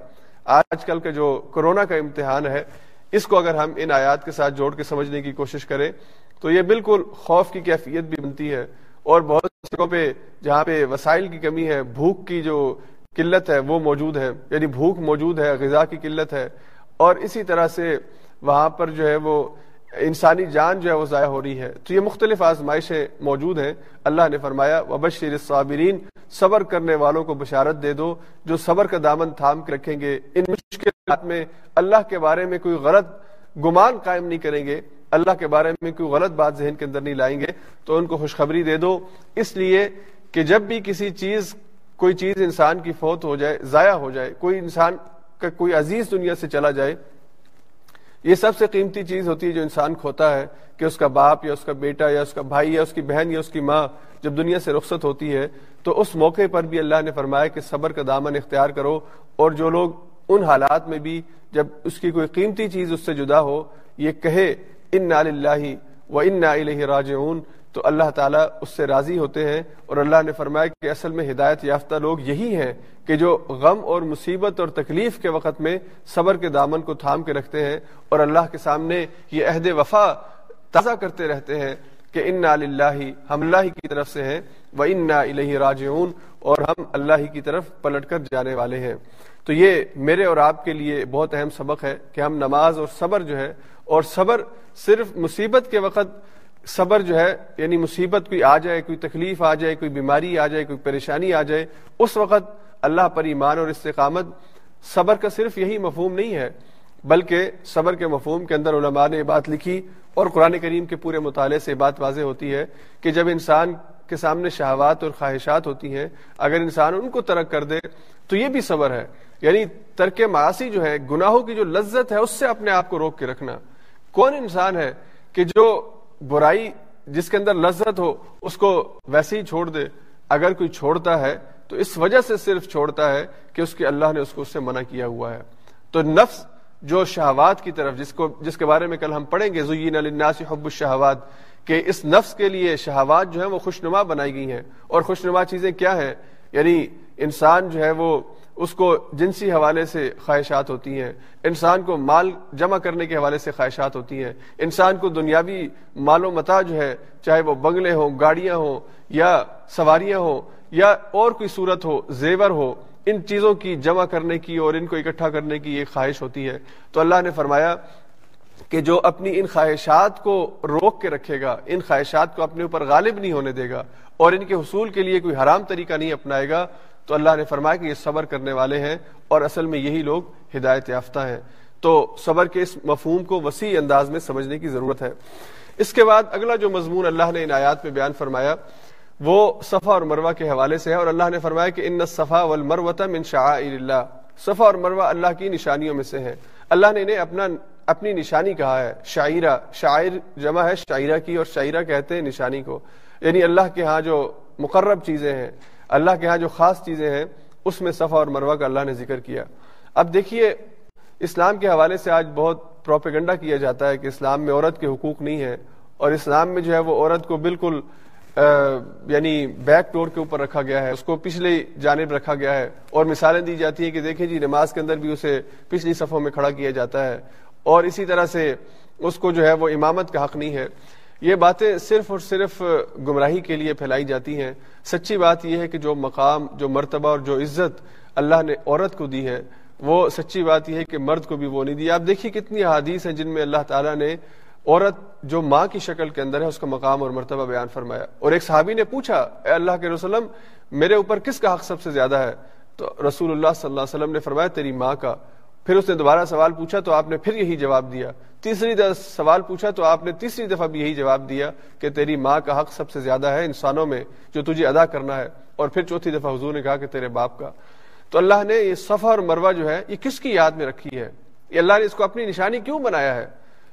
آج کل کا جو کرونا کا امتحان ہے، اس کو اگر ہم ان آیات کے ساتھ جوڑ کے سمجھنے کی کوشش کریں تو یہ بالکل خوف کی کیفیت بھی بنتی ہے اور بہت جگہوں پہ جہاں پہ وسائل کی کمی ہے، بھوک کی جو قلت ہے وہ موجود ہے۔ یعنی بھوک موجود ہے، غذا کی قلت ہے۔ اور اسی طرح سے وہاں پر جو ہے وہ انسانی جان جو ہے وہ ضائع ہو رہی ہے۔ تو یہ مختلف آزمائشیں موجود ہیں۔ اللہ نے فرمایا، وبشر الصابرین صبر کرنے والوں کو بشارت دے دو۔ جو صبر کا دامن تھام کے رکھیں گے، ان مشکلات میں اللہ کے بارے میں کوئی غلط گمان قائم نہیں کریں گے۔ اللہ کے بارے میں کوئی غلط بات ذہن کے اندر نہیں لائیں گے، تو ان کو خوشخبری دے دو۔ اس لیے کہ جب بھی کسی چیز، کوئی چیز انسان کی فوت ہو جائے، ضائع ہو جائے، کوئی انسان کا کوئی عزیز دنیا سے چلا جائے، یہ سب سے قیمتی چیز ہوتی ہے جو انسان کھوتا ہے کہ اس کا باپ یا اس کا بیٹا یا اس کا بھائی یا اس کی بہن یا اس کی ماں جب دنیا سے رخصت ہوتی ہے، تو اس موقع پر بھی اللہ نے فرمایا کہ صبر کا دامن اختیار کرو۔ اور جو لوگ ان حالات میں بھی جب اس کی کوئی قیمتی چیز اس سے جدا ہو، یہ کہے ان نا و ان نا راجعون تو اللہ تعالیٰ اس سے راضی ہوتے ہیں اور اللہ نے فرمایا کہ اصل میں ہدایت یافتہ لوگ یہی ہیں کہ جو غم اور مصیبت اور تکلیف کے وقت میں صبر کے دامن کو تھام کے رکھتے ہیں اور اللہ کے سامنے یہ عہد وفا تازہ کرتے رہتے ہیں کہ ان اللہ ہم اللہ کی طرف سے ہیں وہ ان الہ راجعون اور ہم اللہ کی طرف پلٹ کر جانے والے ہیں۔ تو یہ میرے اور آپ کے لیے بہت اہم سبق ہے کہ ہم نماز اور صبر جو ہے اور صبر صرف مصیبت کے وقت صبر جو ہے یعنی مصیبت کوئی آ جائے، کوئی تکلیف آ جائے، کوئی بیماری آ جائے، کوئی پریشانی آ جائے، اس وقت اللہ پر ایمان اور استقامت صبر کا صرف یہی مفہوم نہیں ہے، بلکہ صبر کے مفہوم کے اندر علماء نے یہ بات لکھی اور قرآن کریم کے پورے مطالعے سے بات واضح ہوتی ہے کہ جب انسان کے سامنے شہوات اور خواہشات ہوتی ہیں، اگر انسان ان کو ترک کر دے تو یہ بھی صبر ہے۔ یعنی ترک معاشی جو ہے، گناہوں کی جو لذت ہے، اس سے اپنے آپ کو روک کے رکھنا۔ کون انسان ہے کہ جو برائی جس کے اندر لذت ہو، اس کو ویسے ہی چھوڑ دے؟ اگر کوئی چھوڑتا ہے، تو اس وجہ سے صرف چھوڑتا ہے کہ اس کے اللہ نے اس کو اس سے منع کیا ہوا ہے۔ تو نفس جو شہوات کی طرف، جس کو، جس کے بارے میں کل ہم پڑھیں گے، زین الناس حب الشہوات، کہ اس نفس کے لیے شہوات جو ہیں وہ خوشنما بنائی گئی ہیں۔ اور خوشنما چیزیں کیا ہیں؟ یعنی انسان جو ہے وہ اس کو جنسی حوالے سے خواہشات ہوتی ہیں، انسان کو مال جمع کرنے کے حوالے سے خواہشات ہوتی ہیں۔ انسان کو دنیاوی مال و متا جو ہے، چاہے وہ بنگلے ہوں، گاڑیاں ہوں، یا سواریاں ہوں، یا اور کوئی صورت ہو، زیور ہو، ان چیزوں کی جمع کرنے کی اور ان کو اکٹھا کرنے کی ایک خواہش ہوتی ہے۔ تو اللہ نے فرمایا کہ جو اپنی ان خواہشات کو روک کے رکھے گا، ان خواہشات کو اپنے اوپر غالب نہیں ہونے دے گا اور ان کے حصول کے لیے کوئی حرام طریقہ نہیں اپنائے گا تو اللہ نے فرمایا کہ یہ صبر کرنے والے ہیں اور اصل میں یہی لوگ ہدایت یافتہ ہیں۔ تو صبر کے اس مفہوم کو وسیع انداز میں سمجھنے کی ضرورت ہے۔ اس کے بعد اگلا جو مضمون اللہ نے ان آیات میں بیان فرمایا، وہ صفا اور مروا کے حوالے سے ہے اور اللہ نے فرمایا کہ ان صفا والمروۃ من شعائر اللہ۔ صفا اور مروا اللہ کی نشانیوں میں سے ہیں۔ اللہ نے انہیں اپنا، اپنی نشانی کہا ہے شاعرہ شاعر جمع ہے شاعرہ کی اور شاعرہ کہتے ہیں نشانی کو۔ یعنی اللہ کے ہاں جو مقرب چیزیں ہیں۔ اللہ کے ہاں جو خاص چیزیں ہیں، اس میں صفا اور مروا کا اللہ نے ذکر کیا۔ اب دیکھیے، اسلام کے حوالے سے آج بہت پروپیگنڈا کیا جاتا ہے کہ اسلام میں عورت کے حقوق نہیں ہے اور اسلام میں جو ہے وہ عورت کو بالکل یعنی بیک ڈور کے اوپر رکھا گیا ہے، اس کو پچھلی جانب رکھا گیا ہے۔ اور مثالیں دی جاتی ہیں کہ دیکھیں جی نماز کے اندر بھی اسے پچھلی صفوں میں کھڑا کیا جاتا ہے۔ اور اسی طرح سے اس کو جو ہے وہ امامت کا حق نہیں ہے۔ یہ باتیں صرف اور صرف گمراہی کے لیے پھیلائی جاتی ہیں۔ سچی بات یہ ہے کہ جو مقام، جو مرتبہ اور جو عزت اللہ نے عورت کو دی ہے، وہ سچی بات یہ ہے کہ مرد کو بھی وہ نہیں دی۔ آپ دیکھیے کتنی حادیث ہیں جن میں اللہ تعالیٰ نے عورت جو ماں کی شکل کے اندر ہے، اس کا مقام اور مرتبہ بیان فرمایا۔ اور ایک صحابی نے پوچھا، اے اللہ کے رسولم میرے اوپر کس کا حق سب سے زیادہ ہے؟ تو رسول اللہ صلی اللہ علیہ وسلم نے فرمایا، تیری ماں کا۔ پھر اس نے دوبارہ سوال پوچھا تو آپ نے پھر یہی جواب دیا۔ تیسری سوال پوچھا تو آپ نے تیسری دفعہ بھی یہی جواب دیا کہ تیری ماں کا حق سب سے زیادہ ہے انسانوں میں جو تجھے ادا کرنا ہے۔ اور پھر چوتھی دفعہ حضور نے کہا کہ تیرے باپ کا۔ تو اللہ نے یہ سفر اور مروا جو ہے، یہ کس کی یاد میں رکھی ہے؟ یہ اللہ نے اس کو اپنی نشانی کیوں بنایا ہے؟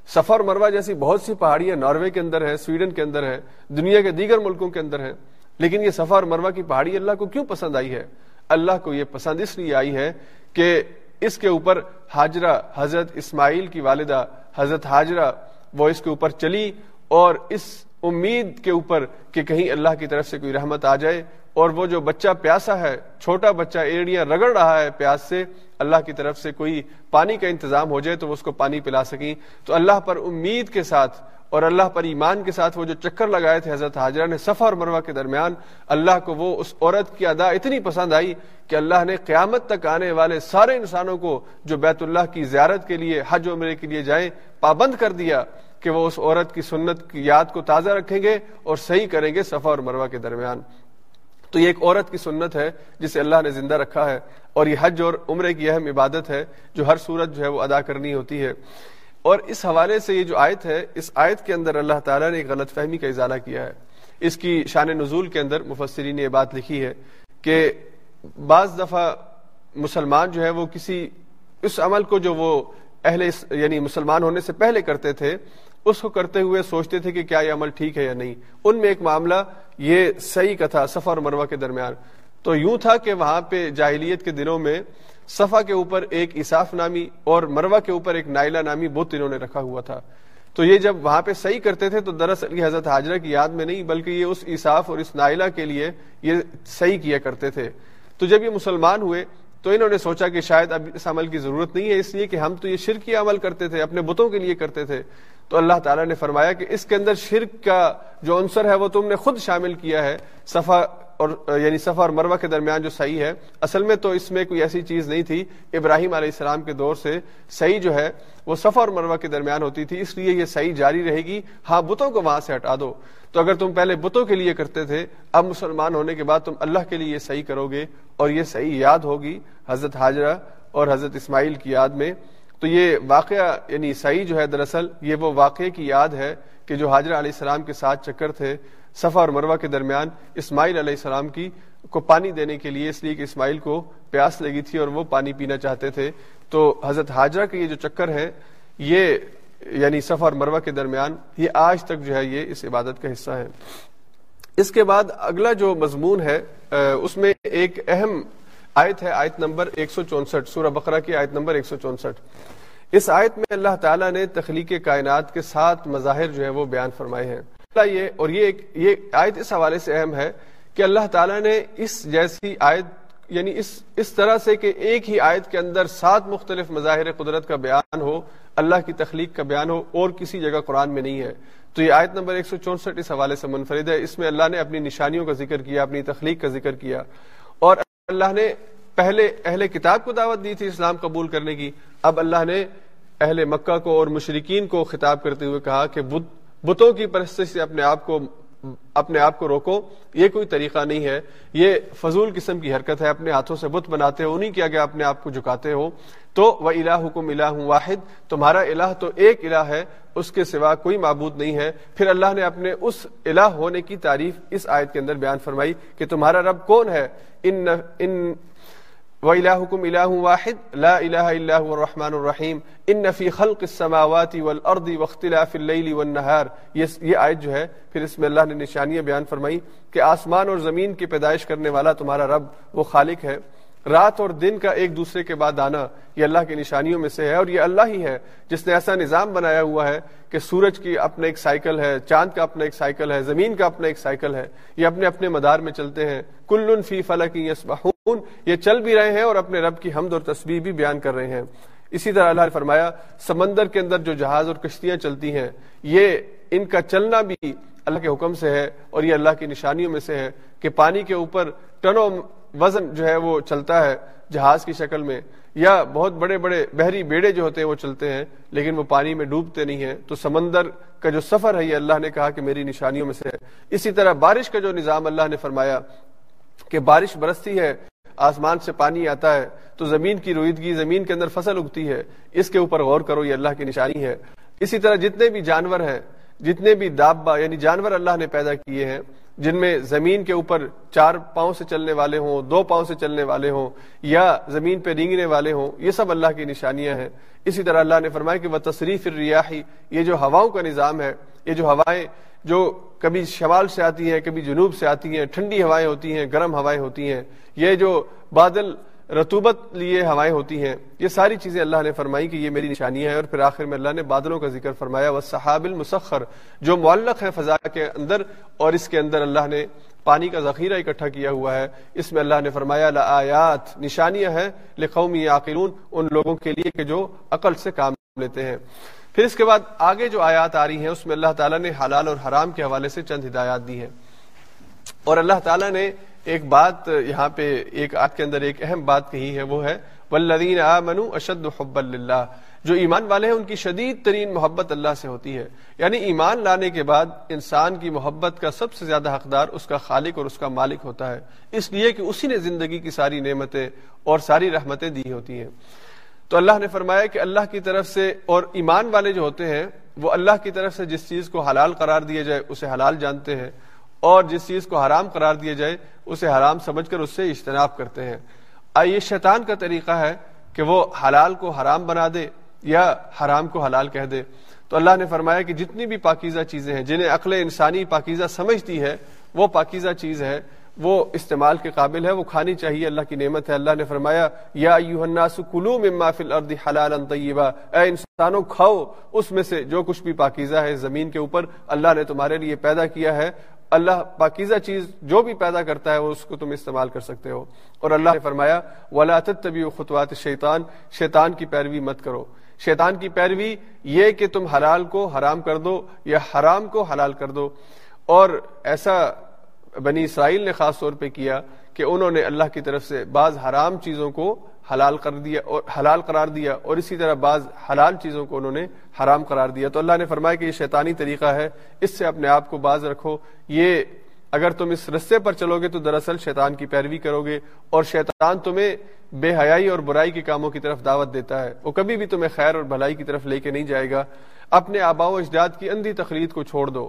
سفر مروا جیسی بہت سی پہاڑیاں ناروے کے اندر ہے سویڈن کے اندر ہے دنیا کے دیگر ملکوں کے اندر ہے لیکن یہ سفر مروا کی پہاڑی اللہ کو کیوں پسند آئی ہے؟ اللہ کو یہ پسند اس لیے آئی ہے کہ اس کے اوپر حاجرہ حضرت اسماعیل کی والدہ حضرت حاجرہ وہ اس کے اوپر چلی اور اس امید کے اوپر کہ کہیں اللہ کی طرف سے کوئی رحمت آ جائے اور وہ جو بچہ پیاسا ہے، چھوٹا بچہ، ایڑیاں رگڑ رہا ہے پیاس سے، اللہ کی طرف سے کوئی پانی کا انتظام ہو جائے تو وہ اس کو پانی پلا سکیں۔ تو اللہ پر امید کے ساتھ اور اللہ پر ایمان کے ساتھ وہ جو چکر لگائے تھے حضرت حاجرہ نے سفر اور مروا کے درمیان، اللہ کو وہ اس عورت کی ادا اتنی پسند آئی کہ اللہ نے قیامت تک آنے والے سارے انسانوں کو جو بیت اللہ کی زیارت کے لیے، حج عمرے کے لیے جائیں، پابند کر دیا کہ وہ اس عورت کی سنت کی یاد کو تازہ رکھیں گے اور صحیح کریں گے سفا اور مروا کے درمیان۔ تو یہ ایک عورت کی سنت ہے جسے اللہ نے زندہ رکھا ہے اور یہ حج اور عمرے کی اہم عبادت ہے جو ہر صورت جو ہے وہ ادا کرنی ہوتی ہے۔ اور اس حوالے سے یہ جو آیت ہے، اس آیت کے اندر اللہ تعالیٰ نے ایک غلط فہمی کا اضالہ کیا ہے۔ اس کی شان نزول کے اندر مفسرین نے یہ بات لکھی ہے کہ بعض دفعہ مسلمان جو ہے وہ کسی اس عمل کو جو وہ اہل یعنی مسلمان ہونے سے پہلے کرتے تھے، اس کو کرتے ہوئے سوچتے تھے کہ کیا یہ عمل ٹھیک ہے یا نہیں۔ ان میں ایک معاملہ یہ صحیح کا تھا سفر اور مروا کے درمیان۔ تو یوں تھا کہ وہاں پہ جاہلیت کے دنوں میں صفا کے اوپر ایک اساف نامی اور مروا کے اوپر ایک نائلہ نامی بت انہوں نے رکھا ہوا تھا۔ تو یہ جب وہاں پہ صحیح کرتے تھے تو دراصل یہ حضرت حاضرہ کی یاد میں نہیں، بلکہ یہ اس اساف اور اس نائلہ کے لیے یہ صحیح کیا کرتے تھے۔ تو جب یہ مسلمان ہوئے تو انہوں نے سوچا کہ شاید اب اس عمل کی ضرورت نہیں ہے، اس لیے کہ ہم تو یہ شرک عمل کرتے تھے، اپنے بتوں کے لیے کرتے تھے۔ تو اللہ تعالیٰ نے فرمایا کہ اس کے اندر شرک کا جو عنصر ہے وہ تم نے خود شامل کیا ہے، صفا اور یعنی صفا اور مروہ کے درمیان جو صحیح ہے۔ اصل میں تو اس میں کوئی ایسی چیز نہیں تھی۔ ابراہیم علیہ السلام کے دور سے صحیح جو ہے وہ صفا اور مروہ کے درمیان ہوتی تھی، اس لیے یہ صحیح جاری رہے گی۔ ہاں بتوں کو وہاں سے ہٹا دو۔ تو اگر تم پہلے بتوں کے لیے کرتے تھے، اب مسلمان ہونے کے بعد تم اللہ کے لیے یہ صحیح کرو گے اور یہ صحیح یاد ہوگی حضرت حاجرہ اور حضرت اسماعیل کی یاد میں۔ تو یہ واقعہ یعنی صحیح جو ہے دراصل یہ وہ واقعے کی یاد ہے کہ جو حاجرہ علیہ السلام کے ساتھ چکر تھے صفا اور مروہ کے درمیان اسماعیل علیہ السلام کی کو پانی دینے کے لیے، اس لیے کہ اسماعیل کو پیاس لگی تھی اور وہ پانی پینا چاہتے تھے۔ تو حضرت حاجرہ کے یہ جو چکر ہے، یہ یعنی صفا اور مروہ کے درمیان یہ آج تک جو ہے یہ اس عبادت کا حصہ ہے۔ اس کے بعد اگلا جو مضمون ہے، اس میں ایک اہم آیت ہے آیت نمبر 164 سورہ بقرہ کی آیت نمبر 164 اس آیت میں اللہ تعالیٰ نے تخلیق کائنات کے سات مظاہر جو ہے وہ بیان فرمائے ہیں۔ یہ اور یہ ایک یہ آیت اس حوالے سے اہم ہے کہ اللہ تعالیٰ نے اس جیسی آیت یعنی اس اس طرح سے کہ ایک ہی آیت کے اندر سات مختلف مظاہر قدرت کا بیان ہو، اللہ کی تخلیق کا بیان ہو، اور کسی جگہ قرآن میں نہیں ہے۔ تو یہ آیت نمبر 164 اس حوالے سے منفرد ہے۔ اس میں اللہ نے اپنی نشانیوں کا ذکر کیا، اپنی تخلیق کا ذکر کیا۔ اللہ نے پہلے اہل کتاب کو دعوت دی تھی اسلام قبول کرنے کی۔ اب اللہ نے اہل مکہ کو اور مشرقین کو خطاب کرتے ہوئے کہا کہ بتوں کی پرستش سے اپنے آپ کو اپنے آپ کو روکو۔ یہ کوئی طریقہ نہیں ہے۔ یہ فضول قسم کی حرکت ہے۔ اپنے ہاتھوں سے بت بناتے ہو انہیں کیا کہ اپنے آپ کو جھکاتے ہو۔ تو وہ الہ حکم الہ واحد، تمہارا الہ تو ایک الہ ہے، اس کے سوا کوئی معبود نہیں ہے۔ پھر اللہ نے اپنے اس الہ ہونے کی تعریف اس آیت کے اندر بیان فرمائی کہ تمہارا رب کون ہے؟ ان ان وَإِلَاهُكُمْ إِلَاهٌ وَاحِدٌ، لَا إِلَهَ إِلَّا هُوَ الرَّحْمَنُ الرَّحِيمُ. إِنَّ فِي خَلْقِ السَّمَاوَاتِ وَالْأَرْضِ وَاخْتِلَافِ اللَّيْلِ وَالنَّهَارِ. یہ آیت جو ہے، پھر اس میں اللہ نے نشانیاں بیان فرمائی کہ آسمان اور زمین کی پیدائش کرنے والا تمہارا رب، وہ خالق ہے۔ رات اور دن کا ایک دوسرے کے بعد آنا، یہ اللہ کی نشانیوں میں سے ہے اور یہ اللہ ہی ہے۔ جس نے ایسا نظام بنایا ہوا ہے کہ سورج کی اپنا ایک سائیکل ہے، چاند کا اپنا ایک سائیکل ہے، زمین کا اپنا ایک سائیکل ہے۔ یہ اپنے اپنے مدار میں چلتے ہیں۔ کل فی فلک یسبحون۔ یہ چل بھی رہے ہیں اور اپنے رب کی حمد اور تصویر بھی بیان کر رہے ہیں۔ اسی طرح اللہ نے فرمایا، سمندر کے اندر جو جہاز اور کشتیاں چلتی ہیں، یہ ان کا چلنا بھی اللہ کے حکم سے ہے اور یہ اللہ کی نشانیوں میں سے ہے کہ پانی کے اوپر ٹنوں وزن جو ہے وہ چلتا ہے جہاز کی شکل میں، یا بہت بڑے بڑے بحری بیڑے جو ہوتے ہیں وہ چلتے ہیں، لیکن وہ پانی میں ڈوبتے نہیں ہیں۔ تو سمندر کا جو سفر ہے، یہ اللہ نے کہا کہ میری نشانیوں میں سے ہے۔ اسی طرح بارش کا جو نظام اللہ نے فرمایا کہ بارش برستی ہے آسمان سے پانی آتا ہے، تو زمین کی رویدگی، زمین کے اندر فصل اگتی ہے۔ اس کے اوپر غور کرو، یہ اللہ کی نشانی ہے۔ اسی طرح جتنے بھی جانور ہیں، جتنے بھی دابا یعنی جانور اللہ نے پیدا کیے ہیں، جن میں زمین کے اوپر چار پاؤں سے چلنے والے ہوں، دو پاؤں سے چلنے والے ہوں، یا زمین پہ رینگنے والے ہوں، یہ سب اللہ کی نشانیاں ہیں۔ اسی طرح اللہ نے فرمایا کہ وہ تصریف ریاحی یہ جو ہواؤں کا نظام ہے، یہ جو ہوائیں جو کبھی شمال سے آتی ہیں، کبھی جنوب سے آتی ہیں، ٹھنڈی ہوائیں ہوتی ہیں، گرم ہوائیں ہوتی ہیں، یہ جو بادل رتوبت لیے ہوائیں ہوتی ہیں، یہ ساری چیزیں اللہ نے فرمائی کہ یہ میری نشانیاں ہیں اور پھر آخر میں اللہ نے بادلوں کا ذکر فرمایا وہ صحاب المسخر، جو معلق ہے فضا کے اندر اور اس کے اندر اللہ نے پانی کا ذخیرہ اکٹھا کیا ہوا ہے۔ اس میں اللہ نے فرمایا آیات نشانیاں ہیں لقومی عاقلون ان لوگوں کے لیے کہ جو عقل سے کام لیتے ہیں۔ پھر اس کے بعد آگے جو آیات آ رہی ہیں، اس میں اللہ تعالیٰ نے حلال اور حرام کے حوالے سے چند ہدایات دی ہیں۔ اور اللہ تعالیٰ نے ایک بات یہاں پہ، ایک آگ کے اندر ایک اہم بات کہی ہے، وہ ہے ولدین آمنو اشد حب اللہ جو ایمان والے ہیں، ان کی شدید ترین محبت اللہ سے ہوتی ہے۔ یعنی ایمان لانے کے بعد انسان کی محبت کا سب سے زیادہ حقدار اس کا خالق اور اس کا مالک ہوتا ہے۔ اس لیے کہ اسی نے زندگی کی ساری نعمتیں اور ساری رحمتیں دی ہوتی ہیں۔ تو اللہ نے فرمایا کہ اللہ کی طرف سے اور ایمان والے جو ہوتے ہیں، وہ اللہ کی طرف سے جس چیز کو حلال قرار دیا جائے، اسے حلال جانتے ہیں۔ اور جس چیز کو حرام قرار دیا جائے، اسے حرام سمجھ کر اس سے اجتناب کرتے ہیں۔ آئیے، شیطان کا طریقہ ہے کہ وہ حلال کو حرام بنا دے یا حرام کو حلال کہہ دے۔ تو اللہ نے فرمایا کہ جتنی بھی پاکیزہ چیزیں ہیں، جنہیں عقل انسانی پاکیزہ سمجھتی ہے، وہ پاکیزہ چیز ہے۔ وہ استعمال کے قابل ہے، وہ کھانی چاہیے، اللہ کی نعمت ہے۔ اللہ نے فرمایا، یا الناس کلو مما فی الارض حلالا طیبا۔ اے انسانوں، کھاؤ۔ اس میں سے جو کچھ بھی پاکیزہ ہے، زمین کے اوپر اللہ نے تمہارے لیے پیدا کیا ہے۔ اللہ پاکیزہ چیز جو بھی پیدا کرتا ہے وہ اس کو تم استعمال کر سکتے ہو۔ اور اللہ نے فرمایا، ولا تبی خطوات شیطان شیطان کی پیروی مت کرو۔ شیطان کی پیروی یہ کہ تم حلال کو حرام کر دو یا حرام کو حلال کر دو۔ اور ایسا بنی اسرائیل نے خاص طور پہ کیا کہ انہوں نے اللہ کی طرف سے بعض حرام چیزوں کو حلال کر دیا اور حلال قرار دیا اور اسی طرح بعض حلال چیزوں کو انہوں نے حرام قرار دیا۔ تو اللہ نے فرمایا کہ یہ شیطانی طریقہ ہے، اس سے اپنے آپ کو باز رکھو۔ یہ اگر تم اس رستے پر چلو گے تو دراصل شیطان کی پیروی کرو گے اور شیطان تمہیں بے حیائی اور برائی کے کاموں کی طرف دعوت دیتا ہے۔ وہ کبھی بھی تمہیں خیر اور بھلائی کی طرف لے کے نہیں جائے گا۔ اپنے آبا و اجداد کی اندھی تقلید کو چھوڑ دو۔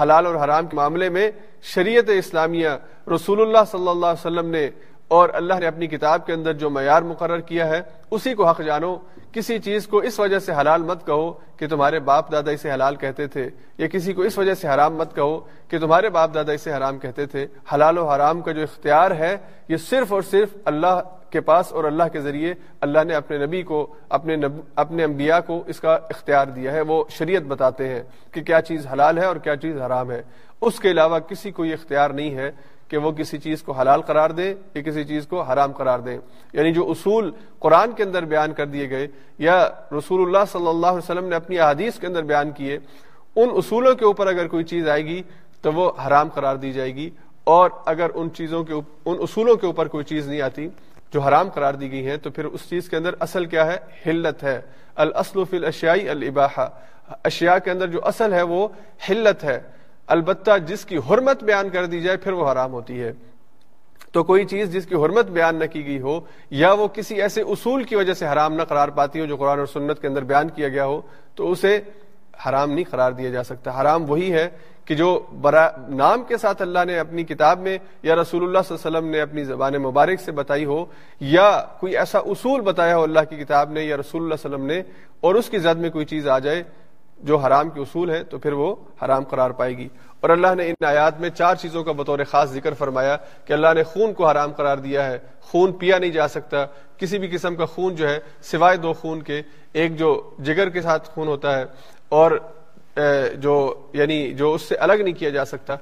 حلال اور حرام کے معاملے میں شریعت اسلامیہ رسول اللہ صلی اللہ علیہ وسلم نے اور اللہ نے اپنی کتاب کے اندر جو معیار مقرر کیا ہے، اسی کو حق جانو۔ کسی چیز کو اس وجہ سے حلال مت کہو کہ تمہارے باپ دادا اسے حلال کہتے تھے، یا کسی کو اس وجہ سے حرام مت کہو کہ تمہارے باپ دادا اسے حرام کہتے تھے۔ حلال و حرام کا جو اختیار ہے، یہ صرف اور صرف اللہ کے پاس اور اللہ کے ذریعے اللہ نے اپنے نبی کو، اپنے نب... اپنے انبیاء کو اس کا اختیار دیا ہے۔ وہ شریعت بتاتے ہیں کہ کیا چیز حلال ہے اور کیا چیز حرام ہے۔ اس کے علاوہ کسی کو یہ اختیار نہیں ہے کہ وہ کسی چیز کو حلال قرار دے یا کسی چیز کو حرام قرار دے۔ یعنی جو اصول قرآن کے اندر بیان کر دیے گئے یا رسول اللہ صلی اللہ علیہ وسلم نے اپنی احادیث کے اندر بیان کیے، ان اصولوں کے اوپر اگر کوئی چیز آئے گی تو وہ حرام قرار دی جائے گی۔ اور اگر ان چیزوں کے ان اصولوں کے اوپر کوئی چیز نہیں آتی جو حرام قرار دی گئی ہے تو پھر اس چیز کے اندر اصل کیا ہے؟ حلت ہے۔ الاصل فی الاشیاء الاباحہ۔ اشیاء کے اندر جو اصل ہے وہ حلت ہے۔ البتہ جس کی حرمت بیان کر دی جائے، پھر وہ حرام ہوتی ہے۔ تو کوئی چیز جس کی حرمت بیان نہ کی گئی ہو، یا وہ کسی ایسے اصول کی وجہ سے حرام نہ قرار پاتی ہو جو قرآن اور سنت کے اندر بیان کیا گیا ہو، تو اسے حرام نہیں قرار دیا جا سکتا۔ حرام وہی ہے کہ جو برا نام کے ساتھ اللہ نے اپنی کتاب میں یا رسول اللہ صلی اللہ علیہ وسلم نے اپنی زبان مبارک سے بتائی ہو یا کوئی ایسا اصول بتایا ہو اللہ کی کتاب نے یا رسول اللہ علیہ وسلم نے اور اس کی زد میں کوئی چیز آ جائے جو حرام کے اصول ہے تو پھر وہ حرام قرار پائے گی۔ اور اللہ نے ان آیات میں چار چیزوں کا بطور خاص ذکر فرمایا کہ اللہ نے خون کو حرام قرار دیا ہے۔ خون پیا نہیں جا سکتا۔ کسی بھی قسم کا خون جو ہے سوائے دو خون کے، ایک جو جگر کے ساتھ خون ہوتا ہے اور جو یعنی جو اس سے الگ نہیں کیا جا سکتا،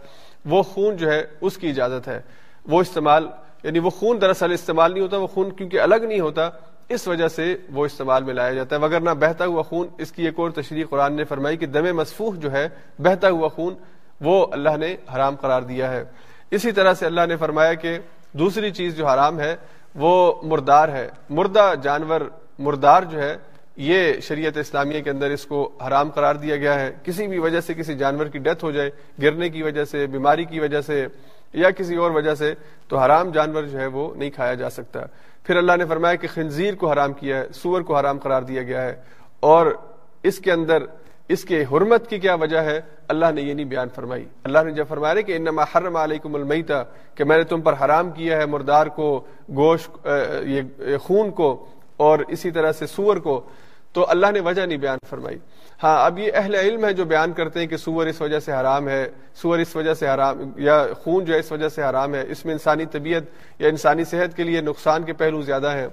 وہ خون جو ہے، اس کی اجازت ہے۔ وہ استعمال یعنی وہ خون دراصل استعمال نہیں ہوتا، وہ خون کیونکہ الگ نہیں ہوتا، اس وجہ سے وہ استعمال میں لایا جاتا ہے۔ وغیرہ بہتا ہوا خون، اس کی ایک اور تشریح قرآن نے فرمائی کہ دم مصفوح جو ہے، بہتا ہوا خون، وہ اللہ نے حرام قرار دیا ہے۔ اسی طرح سے اللہ نے فرمایا کہ دوسری چیز جو حرام ہے، وہ مردار ہے۔ مردہ جانور، مردار جو ہے یہ شریعت اسلامیہ کے اندر اس کو حرام قرار دیا گیا ہے۔ کسی بھی وجہ سے کسی جانور کی ڈیتھ ہو جائے، گرنے کی وجہ سے، بیماری کی وجہ سے یا کسی اور وجہ سے، تو حرام جانور جو ہے وہ نہیں کھایا جا سکتا۔ پھر اللہ نے فرمایا کہ خنزیر کو حرام کیا ہے، سور کو حرام قرار دیا گیا ہے۔ اور اس کے اندر، اس کے حرمت کی کیا وجہ ہے؟ اللہ نے یہ نہیں بیان فرمائی۔ اللہ نے جب فرمایا کہ انما حرم علیکم المیتا کہ میں نے تم پر حرام کیا ہے، مردار کو، گوشت یہ خون کو اور اسی طرح سے سور کو، تو اللہ نے وجہ نہیں بیان فرمائی۔ ہاں اب یہ اہل علم ہے جو بیان کرتے ہیں کہ سور اس وجہ سے حرام ہے، سور اس وجہ سے حرام، یا خون جو ہے اس وجہ سے حرام ہے، اس میں انسانی طبیعت یا انسانی صحت کے لیے نقصان کے پہلو زیادہ ہیں۔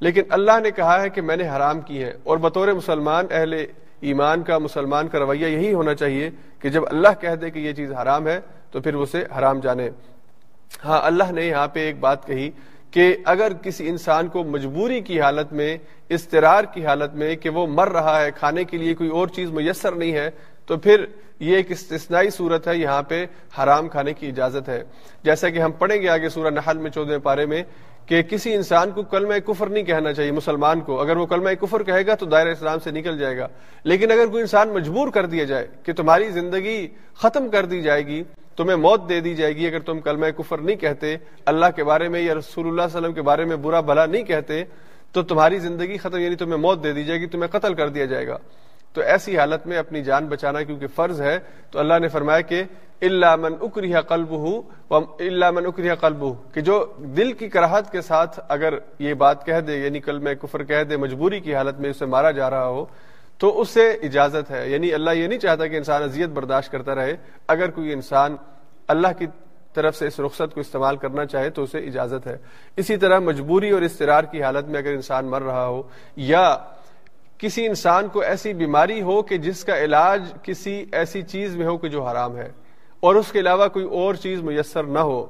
لیکن اللہ نے کہا ہے کہ میں نے حرام کی ہے اور بطور مسلمان، اہل ایمان کا، مسلمان کا رویہ یہی ہونا چاہیے کہ جب اللہ کہہ دے کہ یہ چیز حرام ہے، تو پھر اسے حرام جانے۔ ہاں اللہ نے یہاں پہ ایک بات کہی کہ اگر کسی انسان کو مجبوری کی حالت میں استرار کی حالت میں کہ وہ مر رہا ہے، کھانے کے لیے کوئی اور چیز میسر نہیں ہے، تو پھر یہ ایک استثنائی صورت ہے، یہاں پہ حرام کھانے کی اجازت ہے۔ جیسا کہ ہم پڑھیں گے آگے سورہ نحل میں چودہ پارے میں کہ کسی انسان کو کلمہ کفر نہیں کہنا چاہیے، مسلمان کو۔ اگر وہ کلمہ کفر کہے گا تو دائرہ اسلام سے نکل جائے گا۔ لیکن اگر کوئی انسان مجبور کر دیا جائے کہ تمہاری زندگی ختم کر دی جائے گی تمہیں موت دے دی جائے گی اگر تم کلمہ کفر نہیں کہتے، اللہ کے بارے میں یا رسول اللہ علیہ وسلم کے بارے میں برا بھلا نہیں کہتے، تو تمہاری زندگی ختم یعنی تمہیں موت دے دی جائے گی، تمہیں قتل کر دیا جائے گا۔ تو ایسی حالت میں اپنی جان بچانا کیونکہ فرض ہے۔ تو اللہ نے فرمایا کہ اللہ من اکریہ قلب ہوں اللہ من اکریہ قلب کہ جو دل کی کراہت کے ساتھ اگر یہ بات کہہ دے یعنی کل میں کفر کہہ دے، مجبوری کی حالت میں اسے مارا جا رہا ہو تو اس سے اجازت ہے۔ یعنی اللہ یہ نہیں چاہتا کہ انسان اذیت برداشت کرتا رہے۔ اگر کوئی انسان اللہ کی طرف سے اس رخصت کو استعمال کرنا چاہے تو اسے اجازت ہے۔ اسی طرح مجبوری اور استرار کی حالت میں اگر انسان مر رہا ہو یا کسی انسان کو ایسی بیماری ہو کہ جس کا علاج کسی ایسی چیز میں ہو کہ جو حرام ہے اور اس کے علاوہ کوئی اور چیز میسر نہ ہو،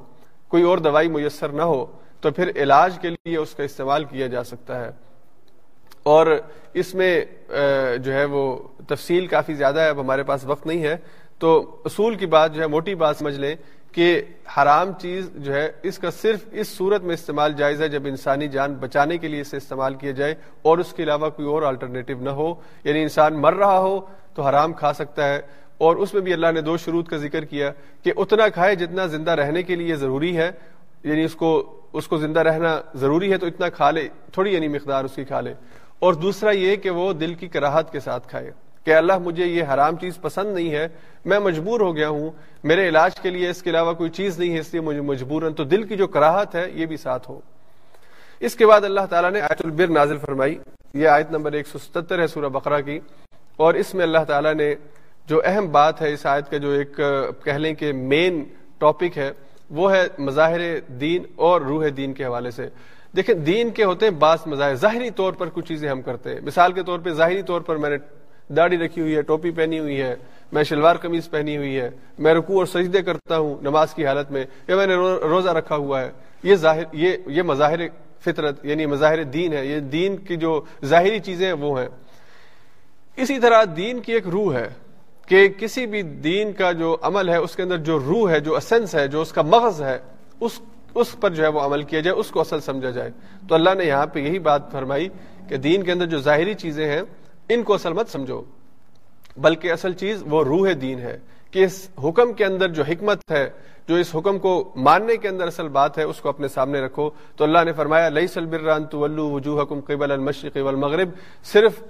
کوئی اور دوائی میسر نہ ہو، تو پھر علاج کے لیے اس کا استعمال کیا جا سکتا ہے۔ اور اس میں جو ہے وہ تفصیل کافی زیادہ ہے، اب ہمارے پاس وقت نہیں ہے۔ تو اصول کی بات جو ہے، موٹی بات سمجھ لیں کہ حرام چیز جو ہے، اس کا صرف اس صورت میں استعمال جائز ہے جب انسانی جان بچانے کے لیے اسے استعمال کیا جائے اور اس کے علاوہ کوئی اور الٹرنیٹو نہ ہو۔ یعنی انسان مر رہا ہو تو حرام کھا سکتا ہے۔ اور اس میں بھی اللہ نے دو شروط کا ذکر کیا کہ اتنا کھائے جتنا زندہ رہنے کے لیے ضروری ہے۔ یعنی اس کو اس کو زندہ رہنا ضروری ہے تو اتنا کھا لے، تھوڑی یعنی مقدار اس کی کھا لے۔ اور دوسرا یہ کہ وہ دل کی کراہت کے ساتھ کھائے کہ اللہ مجھے یہ حرام چیز پسند نہیں ہے، میں مجبور ہو گیا ہوں، میرے علاج کے لیے اس کے علاوہ کوئی چیز نہیں ہے، اس لیے مجھے مجبور تو دل کی جو کراہت ہے، یہ بھی ساتھ ہو۔ اس کے بعد اللہ تعالیٰ نے آیت البر نازل فرمائی۔ یہ آیت نمبر ایک سو ستر ہے سورہ بقرہ کی۔ اور اس میں اللہ تعالیٰ نے جو اہم بات ہے اس آیت کا، جو ایک، کہہ لیں کہ مین ٹاپک ہے، وہ ہے مظاہر دین اور روح دین کے حوالے سے۔ دیکھیں، دین کے ہوتے ہیں بعض مظاہر۔ ظاہری طور پر کچھ چیزیں ہم کرتے ہیں۔ مثال کے طور پہ، ظاہری طور پر میں نے داڑھی رکھی ہوئی ہے، ٹوپی پہنی ہوئی ہے، میں شلوار قمیض پہنی ہوئی ہے، میں رکوع اور سجدے کرتا ہوں نماز کی حالت میں، یا میں نے روزہ رکھا ہوا ہے۔ یہ ظاہر، یہ یہ مظاہر فطرت یعنی مظاہر دین ہے۔ یہ دین کی جو ظاہری چیزیں وہ ہیں۔ اسی طرح دین کی ایک روح ہے کہ کسی بھی دین کا جو عمل ہے، اس کے اندر جو روح ہے، جو اسنس ہے، جو اس کا مغز ہے، اس اس پر جو ہے وہ عمل کیا جائے، اس کو اصل سمجھا جائے۔ تو اللہ نے یہاں پہ یہی بات فرمائی کہ دین کے اندر جو ظاہری چیزیں ہیں، ان کو اصل مت سمجھو۔ بلکہ اصل چیز وہ روح دین ہے کہ اس حکم کے اندر جو حکمت ہے، جو اس حکم کو ماننے کے اندر اصل بات ہے، اس کو اپنے سامنے رکھو۔ تو اللہ نے فرمایا لئی سلبران تو وجوہ حکم قبل المشرق والمغرب۔ صرف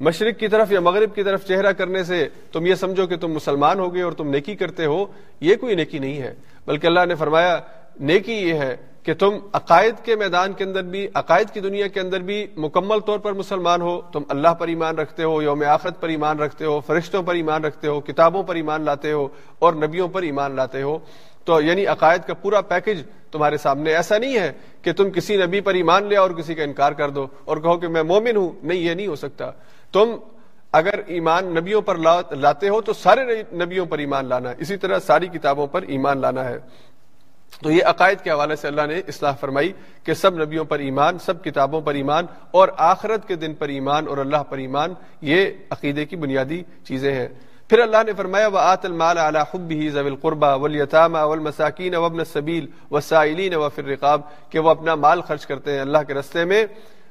مشرق کی طرف یا مغرب کی طرف چہرہ کرنے سے تم یہ سمجھو کہ تم مسلمان ہو گئے اور تم نیکی کرتے ہو، یہ کوئی نیکی نہیں ہے۔ بلکہ اللہ نے فرمایا نیکی یہ ہے کہ تم عقائد کے میدان کے اندر بھی، عقائد کی دنیا کے اندر بھی مکمل طور پر مسلمان ہو، تم اللہ پر ایمان رکھتے ہو، یوم آخرت پر ایمان رکھتے ہو، فرشتوں پر ایمان رکھتے ہو، کتابوں پر ایمان لاتے ہو اور نبیوں پر ایمان لاتے ہو۔ تو یعنی عقائد کا پورا پیکج تمہارے سامنے ایسا نہیں ہے کہ تم کسی نبی پر ایمان لیا اور کسی کا انکار کر دو اور کہو کہ میں مومن ہوں۔ نہیں، یہ نہیں ہو سکتا۔ تم اگر ایمان نبیوں پر لاتے ہو تو سارے نبیوں پر ایمان لانا ہے اسی طرح ساری کتابوں پر ایمان لانا ہے۔ تو یہ عقائد کے حوالے سے اللہ نے اصلاح فرمائی کہ سب نبیوں پر ایمان، سب کتابوں پر ایمان اور آخرت کے دن پر ایمان اور اللہ پر ایمان، یہ عقیدے کی بنیادی چیزیں ہیں۔ پھر اللہ نے فرمایا وہ آت المال اعلیٰ خب بھی ضوی القربہ ولیطامہ والمساکین وابن سبیل وسائلین و فر رقاب کہ وہ اپنا مال خرچ کرتے ہیں اللہ کے رستے میں۔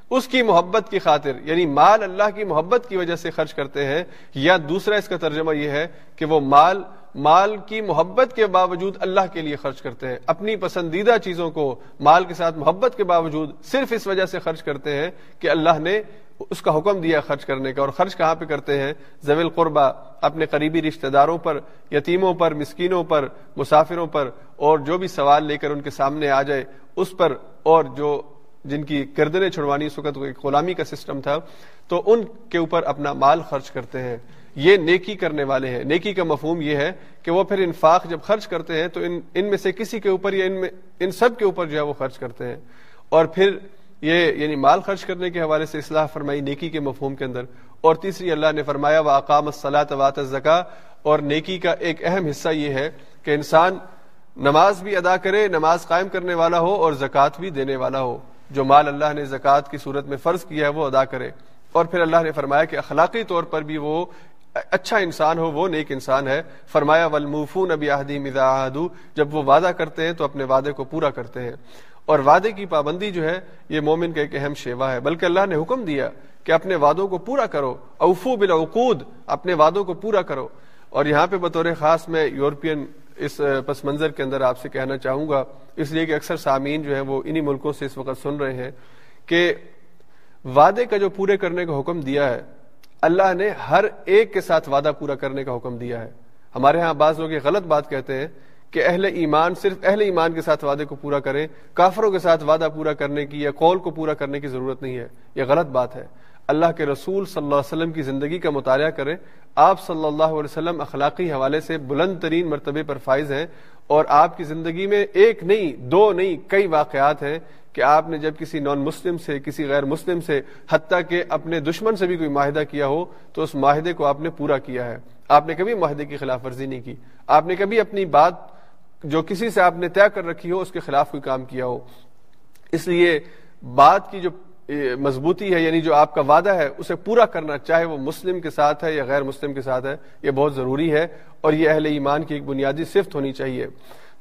اس کی محبت کی خاطر یعنی مال اللہ کی محبت کی وجہ سے خرچ کرتے ہیں۔ یا دوسرا اس کا ترجمہ یہ ہے کہ وہ مال مال کی محبت کے باوجود اللہ کے لیے خرچ کرتے ہیں۔ اپنی پسندیدہ چیزوں کو مال کے ساتھ محبت کے باوجود صرف اس وجہ سے خرچ کرتے ہیں کہ اللہ نے اس کا حکم دیا خرچ کرنے کا۔ اور خرچ کہاں پہ کرتے ہیں؟ زویل قربا اپنے قریبی رشتہ داروں پر، یتیموں پر، مسکینوں پر، مسافروں پر۔ اور جو بھی سوال لے کر ان کے سامنے آ جائے، اس پر۔ اور جو جن کی گردنیں چھڑوانی، اس وقت غلامی کا سسٹم تھا، تو ان کے اوپر اپنا مال خرچ کرتے ہیں۔ یہ نیکی کرنے والے ہیں۔ نیکی کا مفہوم یہ ہے کہ وہ پھر انفاق جب خرچ کرتے ہیں تو ان ان میں سے کسی کے اوپر یا ان میں، ان سب کے اوپر جو ہے وہ خرچ کرتے ہیں۔ اور پھر یہ یعنی مال خرچ کرنے کے حوالے سے اصلاح فرمائی نیکی کے مفہوم کے اندر۔ اور تیسری، اللہ نے فرمایا وہ اقام الصلاۃ وات زکا اور نیکی کا ایک اہم حصہ یہ ہے کہ انسان نماز بھی ادا کرے، نماز قائم کرنے والا ہو اور زکوٰۃ بھی دینے والا ہو۔ جو مال اللہ نے زکوٰۃ کی صورت میں فرض کیا ہے وہ ادا کرے۔ اور پھر اللہ نے فرمایا کہ اخلاقی طور پر بھی وہ اچھا انسان ہو، وہ نیک انسان ہے۔ فرمایا ولمفون ابی احدی مزاحدو جب وہ وعدہ کرتے ہیں تو اپنے وعدے کو پورا کرتے ہیں۔ اور وعدے کی پابندی جو ہے، یہ مومن کا ایک اہم شیوا ہے۔ بلکہ اللہ نے حکم دیا کہ اپنے وعدوں کو پورا کرو۔ اوفو بالعقود، اپنے وعدوں کو پورا کرو۔ اور یہاں پہ بطور خاص میں یورپین اس پس منظر کے اندر آپ سے کہنا چاہوں گا۔ اس لیے کہ اکثر سامعین جو ہیں، وہ انہی ملکوں سے اس وقت سن رہے ہیں کہ وعدے کا جو پورے کرنے کا حکم دیا ہے اللہ نے ہر ایک کے ساتھ وعدہ پورا کرنے کا حکم دیا ہے۔ ہمارے ہاں بعض لوگ یہ غلط بات کہتے ہیں کہ اہل ایمان صرف اہل ایمان کے ساتھ وعدے کو پورا کریں، کافروں کے ساتھ وعدہ پورا کرنے کی یا قول کو پورا کرنے کی ضرورت نہیں ہے۔ یہ غلط بات ہے۔ اللہ کے رسول صلی اللہ علیہ وسلم کی زندگی کا مطالعہ کریں۔ آپ صلی اللہ علیہ وسلم اخلاقی حوالے سے بلند ترین مرتبے پر فائز ہیں اور آپ کی زندگی میں ایک نہیں، دو نہیں، کئی واقعات ہیں کہ آپ نے جب کسی نان مسلم سے، کسی غیر مسلم سے، حتیٰ کہ اپنے دشمن سے بھی کوئی معاہدہ کیا ہو، تو اس معاہدے کو آپ نے پورا کیا ہے۔ آپ نے کبھی معاہدے کی خلاف ورزی نہیں کی۔ آپ نے کبھی اپنی بات جو کسی سے آپ نے طے کر رکھی ہو، اس کے خلاف کوئی کام کیا ہو۔ اس لیے بات کی جو مضبوطی ہے یعنی جو آپ کا وعدہ ہے، اسے پورا کرنا، چاہے وہ مسلم کے ساتھ ہے یا غیر مسلم کے ساتھ ہے، یہ بہت ضروری ہے۔ اور یہ اہل ایمان کی ایک بنیادی صفت ہونی چاہیے۔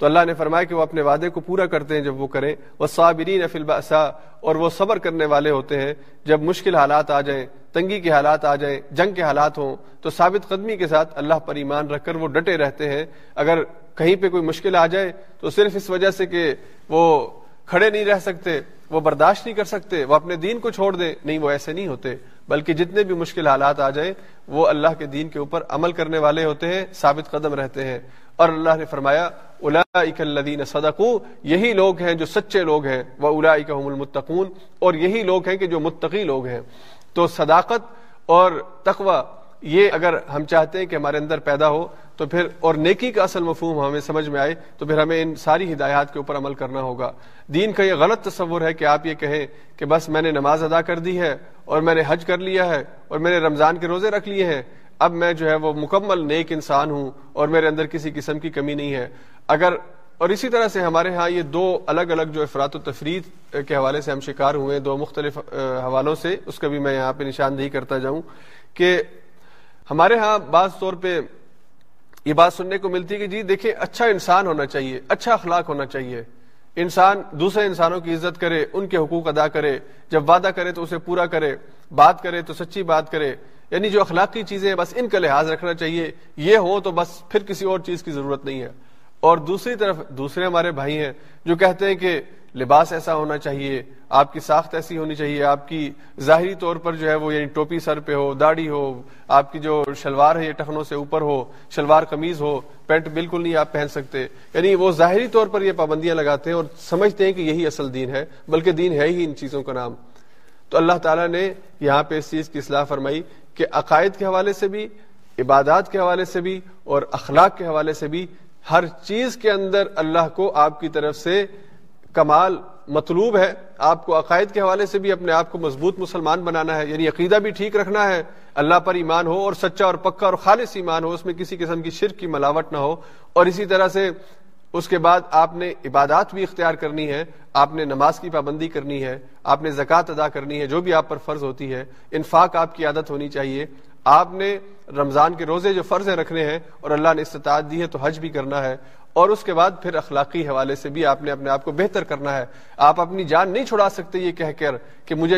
تو اللہ نے فرمایا کہ وہ اپنے وعدے کو پورا کرتے ہیں جب وہ کریں۔ وہ صابرین فلباسا اور وہ صبر کرنے والے ہوتے ہیں۔ جب مشکل حالات آ جائیں، تنگی کے حالات آ جائیں، جنگ کے حالات ہوں، تو ثابت قدمی کے ساتھ اللہ پر ایمان رکھ کر وہ ڈٹے رہتے ہیں۔ اگر کہیں پہ کوئی مشکل آ جائے، تو صرف اس وجہ سے کہ وہ کھڑے نہیں رہ سکتے، وہ برداشت نہیں کر سکتے، وہ اپنے دین کو چھوڑ دیں۔ نہیں، وہ ایسے نہیں ہوتے۔ بلکہ جتنے بھی مشکل حالات آ جائیں، وہ اللہ کے دین کے اوپر عمل کرنے والے ہوتے ہیں، ثابت قدم رہتے ہیں۔ اور اللہ نے فرمایا الذین صدقوا یہی لوگ ہیں جو سچے لوگ ہیں وہ هم المتقون، اور یہی لوگ ہیں کہ جو متقی لوگ ہیں۔ تو صداقت اور تقوی، یہ اگر ہم چاہتے ہیں کہ ہمارے اندر پیدا ہو، تو پھر، اور نیکی کا اصل مفہوم ہمیں سمجھ میں آئے، تو پھر ہمیں ان ساری ہدایات کے اوپر عمل کرنا ہوگا۔ دین کا یہ غلط تصور ہے کہ آپ یہ کہیں کہ بس میں نے نماز ادا کر دی ہے، اور میں نے حج کر لیا ہے، اور میں نے رمضان کے روزے رکھ لیے ہیں۔ اب میں جو ہے وہ مکمل نیک انسان ہوں، اور میرے اندر کسی قسم کی کمی نہیں ہے۔ اگر اور اسی طرح سے ہمارے ہاں یہ دو الگ الگ جو افراد و تفریح کے حوالے سے ہم شکار ہوئے دو مختلف حوالوں سے، اس کا بھی میں یہاں پہ نشاندہی کرتا جاؤں کہ ہمارے ہاں بعض طور پہ یہ بات سننے کو ملتی ہے کہ جی دیکھیں اچھا انسان ہونا چاہیے اچھا اخلاق ہونا چاہیے۔ انسان دوسرے انسانوں کی عزت کرے، ان کے حقوق ادا کرے، جب وعدہ کرے تو اسے پورا کرے، بات کرے تو سچی بات کرے۔ یعنی جو اخلاقی چیزیں بس ان کا لحاظ رکھنا چاہیے، یہ ہو تو بس پھر کسی اور چیز کی ضرورت نہیں ہے۔ اور دوسری طرف دوسرے ہمارے بھائی ہیں جو کہتے ہیں کہ لباس ایسا ہونا چاہیے، آپ کی ساخت ایسی ہونی چاہیے، آپ کی ظاہری طور پر جو ہے وہ یعنی ٹوپی سر پہ ہو، داڑھی ہو، آپ کی جو شلوار ہے یہ ٹخنوں سے اوپر ہو، شلوار قمیض ہو، پینٹ بالکل نہیں آپ پہن سکتے۔ یعنی وہ ظاہری طور پر یہ پابندیاں لگاتے ہیں اور سمجھتے ہیں کہ یہی اصل دین ہے، بلکہ دین ہے ہی ان چیزوں کا نام۔ تو اللہ تعالیٰ نے یہاں پہ اس چیز کی اصلاح فرمائی کہ عقائد کے حوالے سے بھی، عبادات کے حوالے سے بھی اور اخلاق کے حوالے سے بھی ہر چیز کے اندر اللہ کو آپ کی طرف سے کمال مطلوب ہے۔ آپ کو عقائد کے حوالے سے بھی اپنے آپ کو مضبوط مسلمان بنانا ہے یعنی عقیدہ بھی ٹھیک رکھنا ہے۔ اللہ پر ایمان ہو اور سچا اور پکا اور خالص ایمان ہو، اس میں کسی قسم کی شرک کی ملاوٹ نہ ہو۔ اور اسی طرح سے اس کے بعد آپ نے عبادات بھی اختیار کرنی ہے، آپ نے نماز کی پابندی کرنی ہے، آپ نے زکوٰۃ ادا کرنی ہے، جو بھی آپ پر فرض ہوتی ہے، انفاق آپ کی عادت ہونی چاہیے۔ آپ نے رمضان کے روزے جو فرض رکھنے ہیں اور اللہ نے استطاعت دی ہے تو حج بھی کرنا ہے اور اس کے بعد پھر اخلاقی حوالے سے بھی آپ نے اپنے آپ کو بہتر کرنا ہے۔ آپ اپنی جان نہیں چھڑا سکتے یہ کہہ کر کہ مجھے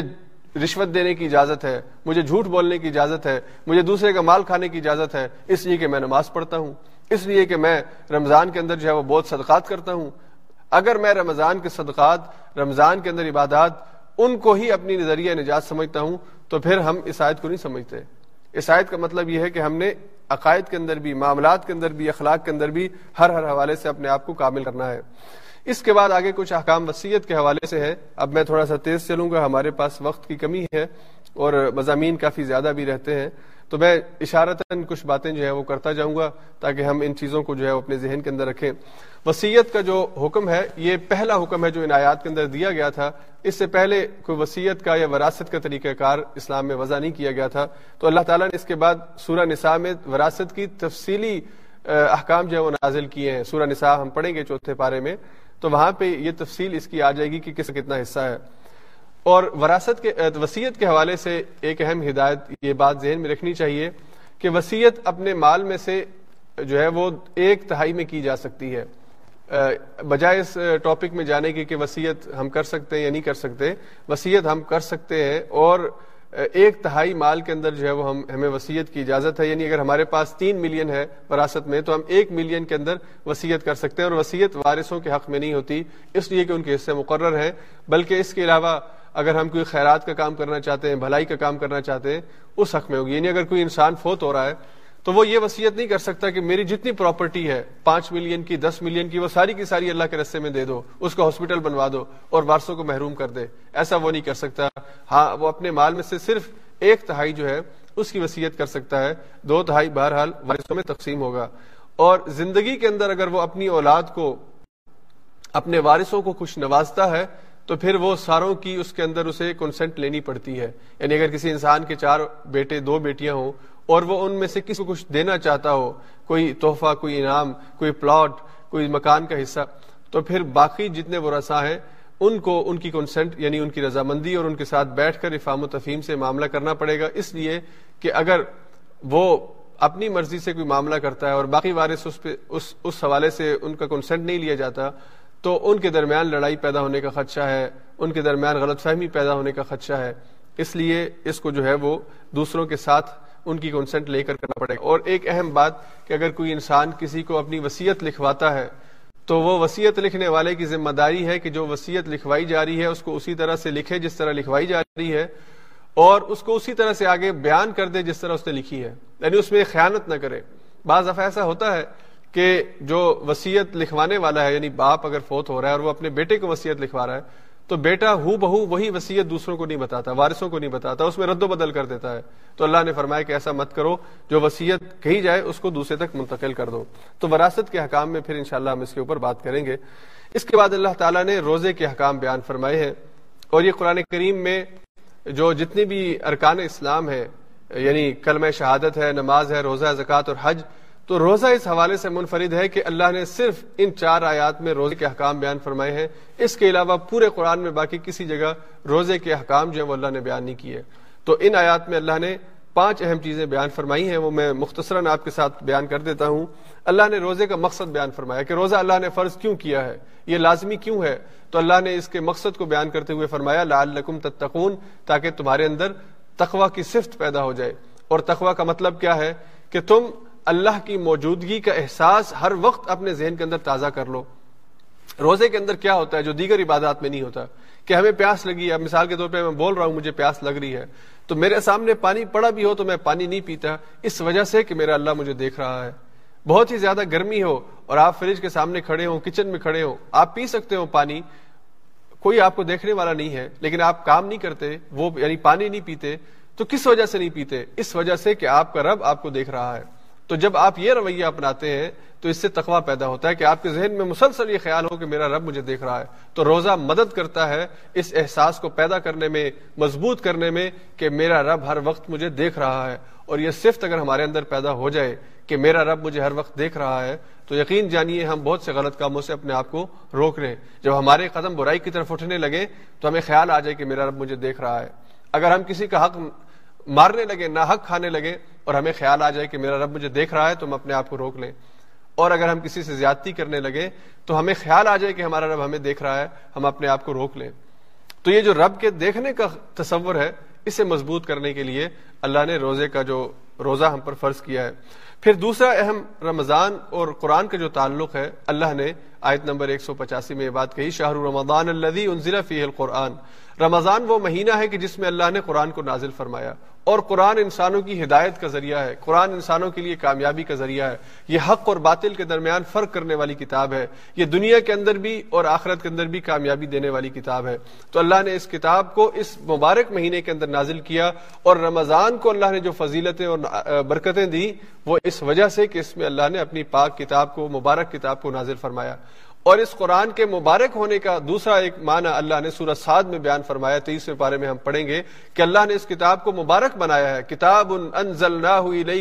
رشوت دینے کی اجازت ہے، مجھے جھوٹ بولنے کی اجازت ہے، مجھے دوسرے کا مال کھانے کی اجازت ہے، اس لیے کہ میں نماز پڑھتا ہوں، اس لیے کہ میں رمضان کے اندر جو ہے وہ بہت صدقات کرتا ہوں۔ اگر میں رمضان کے صدقات، رمضان کے اندر عبادات، ان کو ہی اپنی نظریہ نجات سمجھتا ہوں تو پھر ہم اس آیت کو نہیں سمجھتے۔ اس آیت کا مطلب یہ ہے کہ ہم نے عقائد کے اندر بھی، معاملات کے اندر بھی، اخلاق کے اندر بھی ہر ہر حوالے سے اپنے آپ کو کامل کرنا ہے۔ اس کے بعد آگے کچھ احکام وسیعت کے حوالے سے ہے۔ اب میں تھوڑا سا تیز چلوں گا، ہمارے پاس وقت کی کمی ہے اور مضامین کافی زیادہ بھی رہتے ہیں۔ تو میں اشارتاً کچھ باتیں جو ہے وہ کرتا جاؤں گا تاکہ ہم ان چیزوں کو جو ہے اپنے ذہن کے اندر رکھیں۔ وسیعت کا جو حکم ہے، یہ پہلا حکم ہے جو ان آیات کے اندر دیا گیا تھا۔ اس سے پہلے کوئی وسیعت کا یا وراثت کا طریقہ کار اسلام میں وضع نہیں کیا گیا تھا۔ تو اللہ تعالیٰ نے اس کے بعد سورہ نساء میں وراثت کی تفصیلی احکام جو ہے وہ نازل کیے ہیں۔ سورہ نساء ہم پڑھیں گے چوتھے پارے میں۔ تو وہاں پہ یہ تفصیل اس کی آ جائے گی کہ کس کتنا حصہ ہے۔ اور وراثت کے وسیعت کے حوالے سے ایک اہم ہدایت یہ بات ذہن میں رکھنی چاہیے کہ وسیعت اپنے مال میں سے جو ہے وہ ایک تہائی میں کی جا سکتی ہے۔ بجائے اس ٹاپک میں جانے کی کہ وسیعت ہم کر سکتے ہیں یا نہیں کر سکتے، وسیعت ہم کر سکتے ہیں اور ایک تہائی مال کے اندر جو ہے وہ ہم ہمیں وسیعت کی اجازت ہے۔ یعنی اگر ہمارے پاس تین ملین ہے وراثت میں، تو ہم ایک ملین کے اندر وسیعت کر سکتے ہیں اور وسیعت وارثوں کے حق میں نہیں ہوتی، اس لیے کہ ان کے حصے مقرر ہیں۔ بلکہ اس کے علاوہ اگر ہم کوئی خیرات کا کام کرنا چاہتے ہیں، بھلائی کا کام کرنا چاہتے ہیں، اس حق میں ہوگی۔ یعنی اگر کوئی انسان فوت ہو رہا ہے، تو وہ یہ وصیت نہیں کر سکتا کہ میری جتنی پراپرٹی ہے، پانچ ملین کی، دس ملین کی، وہ ساری کی ساری اللہ کے رستے میں دے دو، اس کو ہاسپٹل بنوا دو اور وارسوں کو محروم کر دے۔ ایسا وہ نہیں کر سکتا۔ ہاں وہ اپنے مال میں سے صرف ایک تہائی جو ہے، اس کی وصیت کر سکتا ہے۔ دو تہائی بہرحال وارثوں میں تقسیم ہوگا۔ اور زندگی کے اندر اگر وہ اپنی اولاد کو، اپنے وارثوں کو خوش نوازتا ہے تو پھر وہ ساروں کی اس کے اندر اسے کنسنٹ لینی پڑتی ہے۔ یعنی اگر کسی انسان کے چار بیٹے، دو بیٹیاں ہوں اور وہ ان میں سے کسی کو کچھ دینا چاہتا ہو، کوئی تحفہ، کوئی انعام، کوئی پلاٹ کوئی مکان کا حصہ، تو پھر باقی جتنے وہ رسا ہیں، ان کو ان کی کنسنٹ یعنی ان کی رضامندی اور ان کے ساتھ بیٹھ کر افام و تفہیم سے معاملہ کرنا پڑے گا۔ اس لیے کہ اگر وہ اپنی مرضی سے کوئی معاملہ کرتا ہے اور باقی وارث اس پہ، اس اس حوالے سے ان کا کنسنٹ نہیں لیا جاتا تو ان کے درمیان لڑائی پیدا ہونے کا خدشہ ہے، ان کے درمیان غلط فہمی پیدا ہونے کا خدشہ ہے۔ اس لیے اس کو جو ہے وہ دوسروں کے ساتھ ان کی کنسنٹ لے کر کرنا پڑے گا۔ اور ایک اہم بات کہ اگر کوئی انسان کسی کو اپنی وسیعت لکھواتا ہے، تو وہ وسیعت لکھنے والے کی ذمہ داری ہے کہ جو وسیعت لکھوائی جا رہی ہے، اس کو اسی طرح سے لکھے جس طرح لکھوائی جا رہی ہے، اور اس کو اسی طرح سے آگے بیان کر دے جس طرح اس نے لکھی ہے۔ یعنی اس میں خیانت نہ کرے۔ بعض دفعہ ایسا ہوتا ہے کہ جو وسیعت لکھوانے والا ہے یعنی باپ اگر فوت ہو رہا ہے اور وہ اپنے بیٹے کو وسیعت لکھوا رہا ہے، تو بیٹا ہو بہو وہی وسیعت دوسروں کو نہیں بتاتا، وارثوں کو نہیں بتاتا، اس میں رد و بدل کر دیتا ہے۔ تو اللہ نے فرمایا کہ ایسا مت کرو، جو وسیعت کہی جائے، اس کو دوسرے تک منتقل کر دو۔ تو وراثت کے حکام میں پھر انشاءاللہ ہم اس کے اوپر بات کریں گے۔ اس کے بعد اللہ تعالیٰ نے روزے کے حکام بیان فرمائے ہیں۔ اور یہ قرآن کریم میں جو جتنی بھی ارکان اسلام ہے یعنی کلمہ شہادت ہے، نماز ہے، روزہ، زکوٰۃ اور حج تو روزہ اس حوالے سے منفرد ہے کہ اللہ نے صرف ان چار آیات میں روزے کے حکام بیان فرمائے ہیں۔ اس کے علاوہ پورے قرآن میں باقی کسی جگہ روزے کے حکام جو ہے وہ اللہ نے بیان نہیں کیے۔ تو ان آیات میں اللہ نے پانچ اہم چیزیں بیان فرمائی ہیں، وہ میں مختصراً آپ کے ساتھ بیان کر دیتا ہوں۔ اللہ نے روزے کا مقصد بیان فرمایا کہ روزہ اللہ نے فرض کیوں کیا ہے؟ یہ لازمی کیوں ہے؟ تو اللہ نے اس کے مقصد کو بیان کرتے ہوئے فرمایا، لعلکم تتقون، تاکہ تمہارے اندر تقوا کی صفت پیدا ہو جائے۔ اور تقوا کا مطلب کیا ہے؟ کہ تم اللہ کی موجودگی کا احساس ہر وقت اپنے ذہن کے اندر تازہ کر لو۔ روزے کے اندر کیا ہوتا ہے؟ جو دیگر عبادات میں نہیں ہوتا۔ کہ ہمیں پیاس لگی ہے، مثال کے طور پہ میں بول رہا ہوں، مجھے پیاس لگ رہی ہے۔ تو میرے سامنے پانی پڑا بھی ہو تو میں پانی نہیں پیتا۔ اس وجہ سے کہ میرا اللہ مجھے دیکھ رہا ہے۔ بہت ہی زیادہ گرمی ہو اور آپ فریج کے سامنے کھڑے ہو کچن میں کھڑے ہو آپ پی سکتے ہو پانی۔ کوئی آپ کو دیکھنے والا نہیں ہے، لیکن آپ کام نہیں کرتے، وہ یعنی پانی نہیں پیتے، تو کس وجہ سے نہیں پیتے؟ اس وجہ سے کہ آپ کا رب آپ کو دیکھ رہا ہے۔ تو جب آپ یہ رویہ اپناتے ہیں تو اس سے تقوا پیدا ہوتا ہے کہ آپ کے ذہن میں مسلسل یہ خیال ہو کہ میرا رب مجھے دیکھ رہا ہے۔ تو روزہ مدد کرتا ہے اس احساس کو پیدا کرنے میں، مضبوط کرنے میں کہ میرا رب ہر وقت مجھے دیکھ رہا ہے۔ اور یہ صفت اگر ہمارے اندر پیدا ہو جائے کہ میرا رب مجھے ہر وقت دیکھ رہا ہے، تو یقین جانیے ہم بہت سے غلط کاموں سے اپنے آپ کو روک رہے ہیں۔ جب ہمارے قدم برائی کی طرف اٹھنے لگے تو ہمیں خیال آ جائے کہ میرا رب مجھے دیکھ رہا ہے۔ اگر ہم کسی کا حق مارنے لگے، نہ حق کھانے لگے اور ہمیں خیال آ جائے کہ میرا رب مجھے دیکھ رہا ہے تو ہم اپنے آپ کو روک لیں۔ اور اگر ہم کسی سے زیادتی کرنے لگے تو ہمیں خیال آ جائے کہ ہمارا رب ہمیں دیکھ رہا ہے، ہم اپنے آپ کو روک لیں۔ تو یہ جو رب کے دیکھنے کا تصور ہے، اسے مضبوط کرنے کے لیے اللہ نے روزے کا جو روزہ ہم پر فرض کیا ہے۔ پھر دوسرا اہم رمضان اور قرآن کا جو تعلق ہے، اللہ نے آیت نمبر 185 میں یہ بات کہی شاہ رمضان الذي انزل فيه القرآن۔ رمضان وہ مہینہ ہے کہ جس میں اللہ نے قرآن کو نازل فرمایا۔ اور قرآن انسانوں کی ہدایت کا ذریعہ ہے، قرآن انسانوں کے لیے کامیابی کا ذریعہ ہے۔ یہ حق اور باطل کے درمیان فرق کرنے والی کتاب ہے۔ یہ دنیا کے اندر بھی اور آخرت کے اندر بھی کامیابی دینے والی کتاب ہے۔ تو اللہ نے اس کتاب کو اس مبارک مہینے کے اندر نازل کیا اور رمضان کو اللہ نے جو فضیلتیں اور برکتیں دی، وہ اس وجہ سے کہ اس میں اللہ نے اپنی پاک کتاب کو، مبارک کتاب کو نازل فرمایا۔ اور اس قرآن کے مبارک ہونے کا دوسرا ایک معنی اللہ نے سورہ سعد میں بیان فرمایا، تیسرے پارے میں ہم پڑھیں گے کہ اللہ نے اس کتاب کو مبارک بنایا ہے۔ کتاب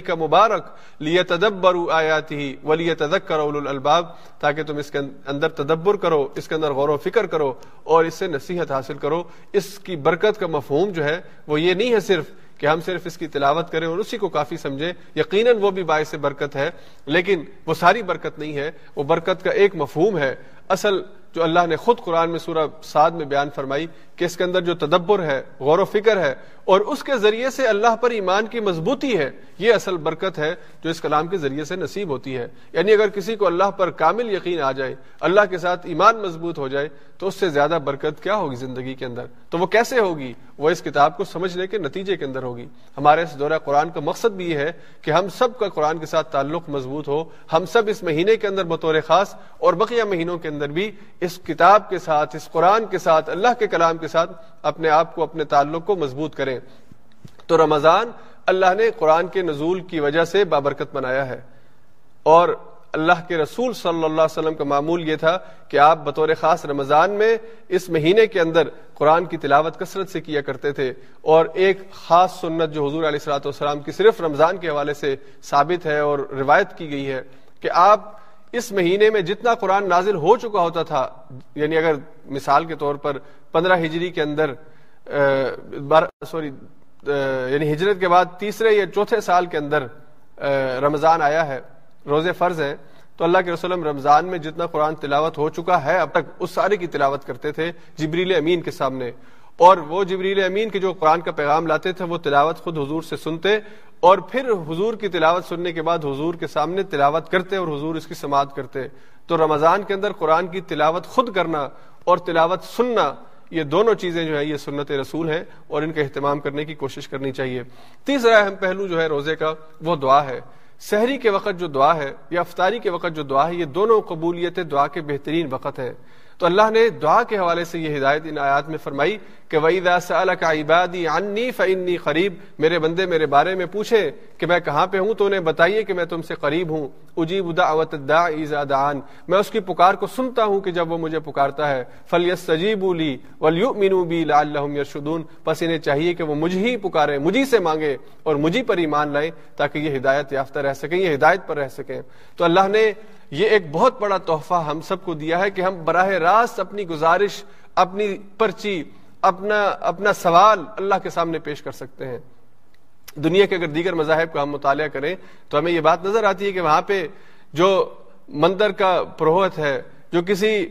کا مبارک لیے تدبر آیات ہی ولی تدک الباب تاکہ تم اس کے اندر تدبر کرو، اس کے اندر غور و فکر کرو اور اس سے نصیحت حاصل کرو۔ اس کی برکت کا مفہوم جو ہے وہ یہ نہیں ہے صرف کہ ہم صرف اس کی تلاوت کریں اور اسی کو کافی سمجھیں، یقیناً وہ بھی باعث برکت ہے، لیکن وہ ساری برکت نہیں ہے، وہ برکت کا ایک مفہوم ہے۔ اصل جو اللہ نے خود قرآن میں سورہ سعد میں بیان فرمائی کہ اس کے اندر جو تدبر ہے، غور و فکر ہے اور اس کے ذریعے سے اللہ پر ایمان کی مضبوطی ہے، یہ اصل برکت ہے جو اس کلام کے ذریعے سے نصیب ہوتی ہے۔ یعنی اگر کسی کو اللہ پر کامل یقین آ جائے، اللہ کے ساتھ ایمان مضبوط ہو جائے، تو اس سے زیادہ برکت کیا ہوگی زندگی کے اندر؟ تو وہ کیسے ہوگی؟ وہ اس کتاب کو سمجھنے کے نتیجے کے اندر ہوگی۔ ہمارے اس دورہ قرآن کا مقصد بھی یہ ہے کہ ہم سب کا قرآن کے ساتھ تعلق مضبوط ہو، ہم سب اس مہینے کے اندر بطور خاص اور بقیہ مہینوں کے اندر بھی اس کتاب کے ساتھ، اس قرآن کے ساتھ، اللہ کے کلام کے ساتھ اپنے آپ کو، اپنے تعلق کو مضبوط کریں۔ تو رمضان اللہ نے قرآن کے نزول کی وجہ سے بابرکت بنایا ہے۔ اور اللہ کے رسول صلی اللہ علیہ وسلم کا معمول یہ تھا کہ آپ بطور خاص رمضان میں اس مہینے کے اندر قرآن کی تلاوت کثرت سے کیا کرتے تھے۔ اور ایک خاص سنت جو حضور علیہ السلاۃ والسلام کی صرف رمضان کے حوالے سے ثابت ہے اور روایت کی گئی ہے کہ آپ اس مہینے میں جتنا قرآن نازل ہو چکا ہوتا تھا یعنی اگر مثال کے طور پر پندرہ ہجری کے اندر سوری یعنی ہجرت کے بعد تیسرے یا چوتھے سال کے اندر رمضان آیا ہے، روزے فرض ہیں، تو اللہ کے رسول رمضان میں جتنا قرآن تلاوت ہو چکا ہے، اب تک اس سارے کی تلاوت کرتے تھے جبریل امین کے سامنے۔ اور وہ جبریل امین کے جو قرآن کا پیغام لاتے تھے، وہ تلاوت خود حضور سے سنتے اور پھر حضور کی تلاوت سننے کے بعد حضور کے سامنے تلاوت کرتے اور حضور اس کی سماعت کرتے۔ تو رمضان کے اندر قرآن کی تلاوت خود کرنا اور تلاوت سننا، یہ دونوں چیزیں جو ہے یہ سنت رسول ہیں اور ان کا اہتمام کرنے کی کوشش کرنی چاہیے۔ تیسرا اہم پہلو جو ہے روزے کا، وہ دعا ہے۔ سحری کے وقت جو دعا ہے یا افطاری کے وقت جو دعا ہے، یہ دونوں قبولیت دعا کے بہترین وقت ہیں۔ تو اللہ نے دعا کے حوالے سے یہ ہدایت ان آیات میں فرمائی کہ وَإِذَا سَأَلَكَ عِبَادِي عَنِّي فَإِنِّي قریب میرے بندے میرے بارے میں پوچھیں کہ میں کہاں پہ ہوں تو انہیں بتائیے کہ میں تم سے قریب ہوں۔ اجیب دعوت الدَّاعِ إِذَا دَعَانِ، میں اس کی پکار کو سنتا ہوں کہ جب وہ مجھے پکارتا ہے۔ فَلْيَسْتَجِيبُوا لِي وَلْيُؤْمِنُوا بِي لَعَلَّهُمْ يَرْشُدُونَ، پس انہیں چاہیے کہ وہ مجھ ہی پکاریں مجھی سے مانگے اور مجھی پر ایمان لائیں تاکہ یہ ہدایت یافتہ رہ سکیں، یہ ہدایت پر رہ سکیں۔ تو اللہ نے یہ ایک بہت بڑا تحفہ ہم سب کو دیا ہے کہ ہم براہ راست اپنی گزارش، اپنی پرچی، اپنا اپنا سوال اللہ کے سامنے پیش کر سکتے ہیں۔ دنیا کے اگر دیگر مذاہب کا ہم مطالعہ کریں تو ہمیں یہ بات نظر آتی ہے کہ وہاں پہ جو مندر کا پروہت ہے، جو کسی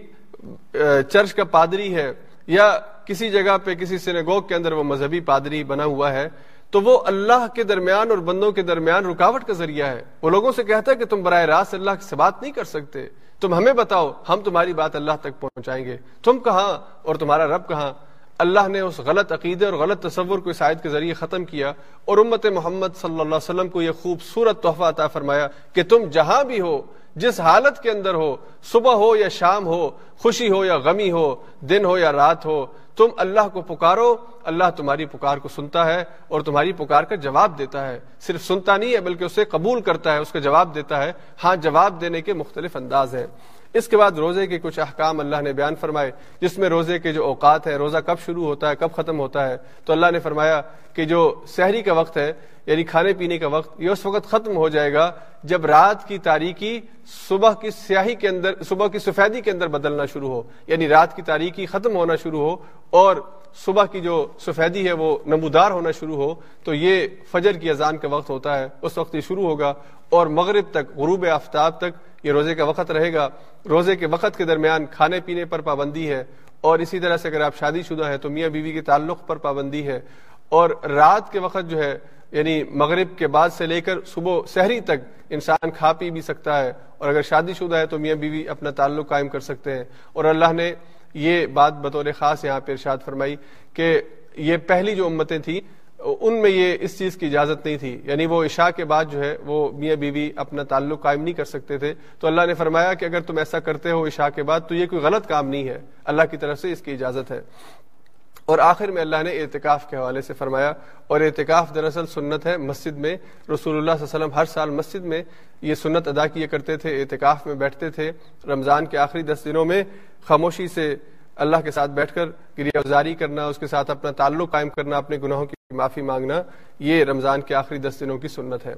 چرچ کا پادری ہے یا کسی جگہ پہ کسی سنگوگ کے اندر وہ مذہبی پادری بنا ہوا ہے تو وہ اللہ کے درمیان اور بندوں کے درمیان رکاوٹ کا ذریعہ ہے۔ وہ لوگوں سے کہتا ہے کہ تم براہ راست اللہ سے بات نہیں کر سکتے۔ تم ہمیں بتاؤ، ہم تمہاری بات اللہ تک پہنچائیں گے۔ تم کہاں اور تمہارا رب کہاں؟ اللہ نے اس غلط عقیدے اور غلط تصور کو اس آیت کے ذریعے ختم کیا اور امت محمد صلی اللہ علیہ وسلم کو یہ خوبصورت تحفہ عطا فرمایا کہ تم جہاں بھی ہو جس حالت کے اندر ہو، صبح ہو یا شام ہو، خوشی ہو یا غمی ہو، دن ہو یا رات ہو، تم اللہ کو پکارو، اللہ تمہاری پکار کو سنتا ہے اور تمہاری پکار کا جواب دیتا ہے۔ صرف سنتا نہیں ہے، بلکہ اسے قبول کرتا ہے، اس کا جواب دیتا ہے۔ ہاں جواب دینے کے مختلف انداز ہیں۔ اس کے بعد روزے کے کچھ احکام اللہ نے بیان فرمائے، جس میں روزے کے جو اوقات ہے روزہ کب شروع ہوتا ہے، کب ختم ہوتا ہے؟ تو اللہ نے فرمایا کہ جو سحری کا وقت ہے یعنی کھانے پینے کا وقت، یہ اس وقت ختم ہو جائے گا جب رات کی تاریکی صبح کی سیاہی کے اندر، صبح کی سفیدی کے اندر بدلنا شروع ہو۔ یعنی رات کی تاریکی ختم ہونا شروع ہو اور صبح کی جو سفیدی ہے وہ نمودار ہونا شروع ہو، تو یہ فجر کی اذان کا وقت ہوتا ہے۔ اس وقت یہ شروع ہوگا اور مغرب تک، غروب آفتاب تک یہ روزے کا وقت رہے گا۔ روزے کے وقت کے درمیان کھانے پینے پر پابندی ہے اور اسی طرح سے اگر آپ شادی شدہ ہے تو میاں بیوی کے تعلق پر پابندی ہے۔ اور رات کے وقت جو ہے یعنی مغرب کے بعد سے لے کر صبح سحری تک انسان کھا پی بھی سکتا ہے اور اگر شادی شدہ ہے تو میاں بیوی اپنا تعلق قائم کر سکتے ہیں اور اللہ نے یہ بات بطور خاص یہاں پہ ارشاد فرمائی کہ یہ پہلی جو امتیں تھیں، ان میں یہ اس چیز کی اجازت نہیں تھی۔ یعنی وہ عشاء کے بعد جو ہے وہ میاں بیوی اپنا تعلق قائم نہیں کر سکتے تھے۔ تو اللہ نے فرمایا کہ اگر تم ایسا کرتے ہو عشاء کے بعد تو یہ کوئی غلط کام نہیں ہے۔ اللہ کی طرف سے اس کی اجازت ہے۔ اور آخر میں اللہ نے اعتکاف کے حوالے سے فرمایا، اور اعتکاف دراصل سنت ہے، مسجد میں رسول اللہ صلی اللہ علیہ وسلم ہر سال مسجد میں یہ سنت ادا کیے کرتے تھے، اعتکاف میں بیٹھتے تھے۔ رمضان کے آخری دس دنوں میں خاموشی سے اللہ کے ساتھ بیٹھ کر گریا گزاری کرنا، اس کے ساتھ اپنا تعلق قائم کرنا، اپنے گناہوں کی معافی مانگنا، یہ رمضان کے آخری دس دنوں کی سنت ہے۔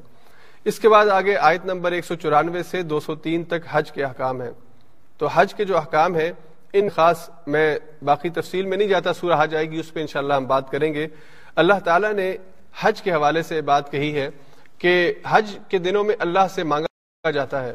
اس کے بعد آگے آیت نمبر ایک سو چورانوے سے دو سو تین تک حج کے احکام ہیں۔ تو حج کے جو احکام ہیں ان خاص میں باقی تفصیل میں نہیں جاتا، سورہ حج آئے گی، اس پہ انشاءاللہ ہم بات کریں گے۔ اللہ تعالیٰ نے حج کے حوالے سے بات کہی ہے کہ حج کے دنوں میں اللہ سے مانگا جاتا ہے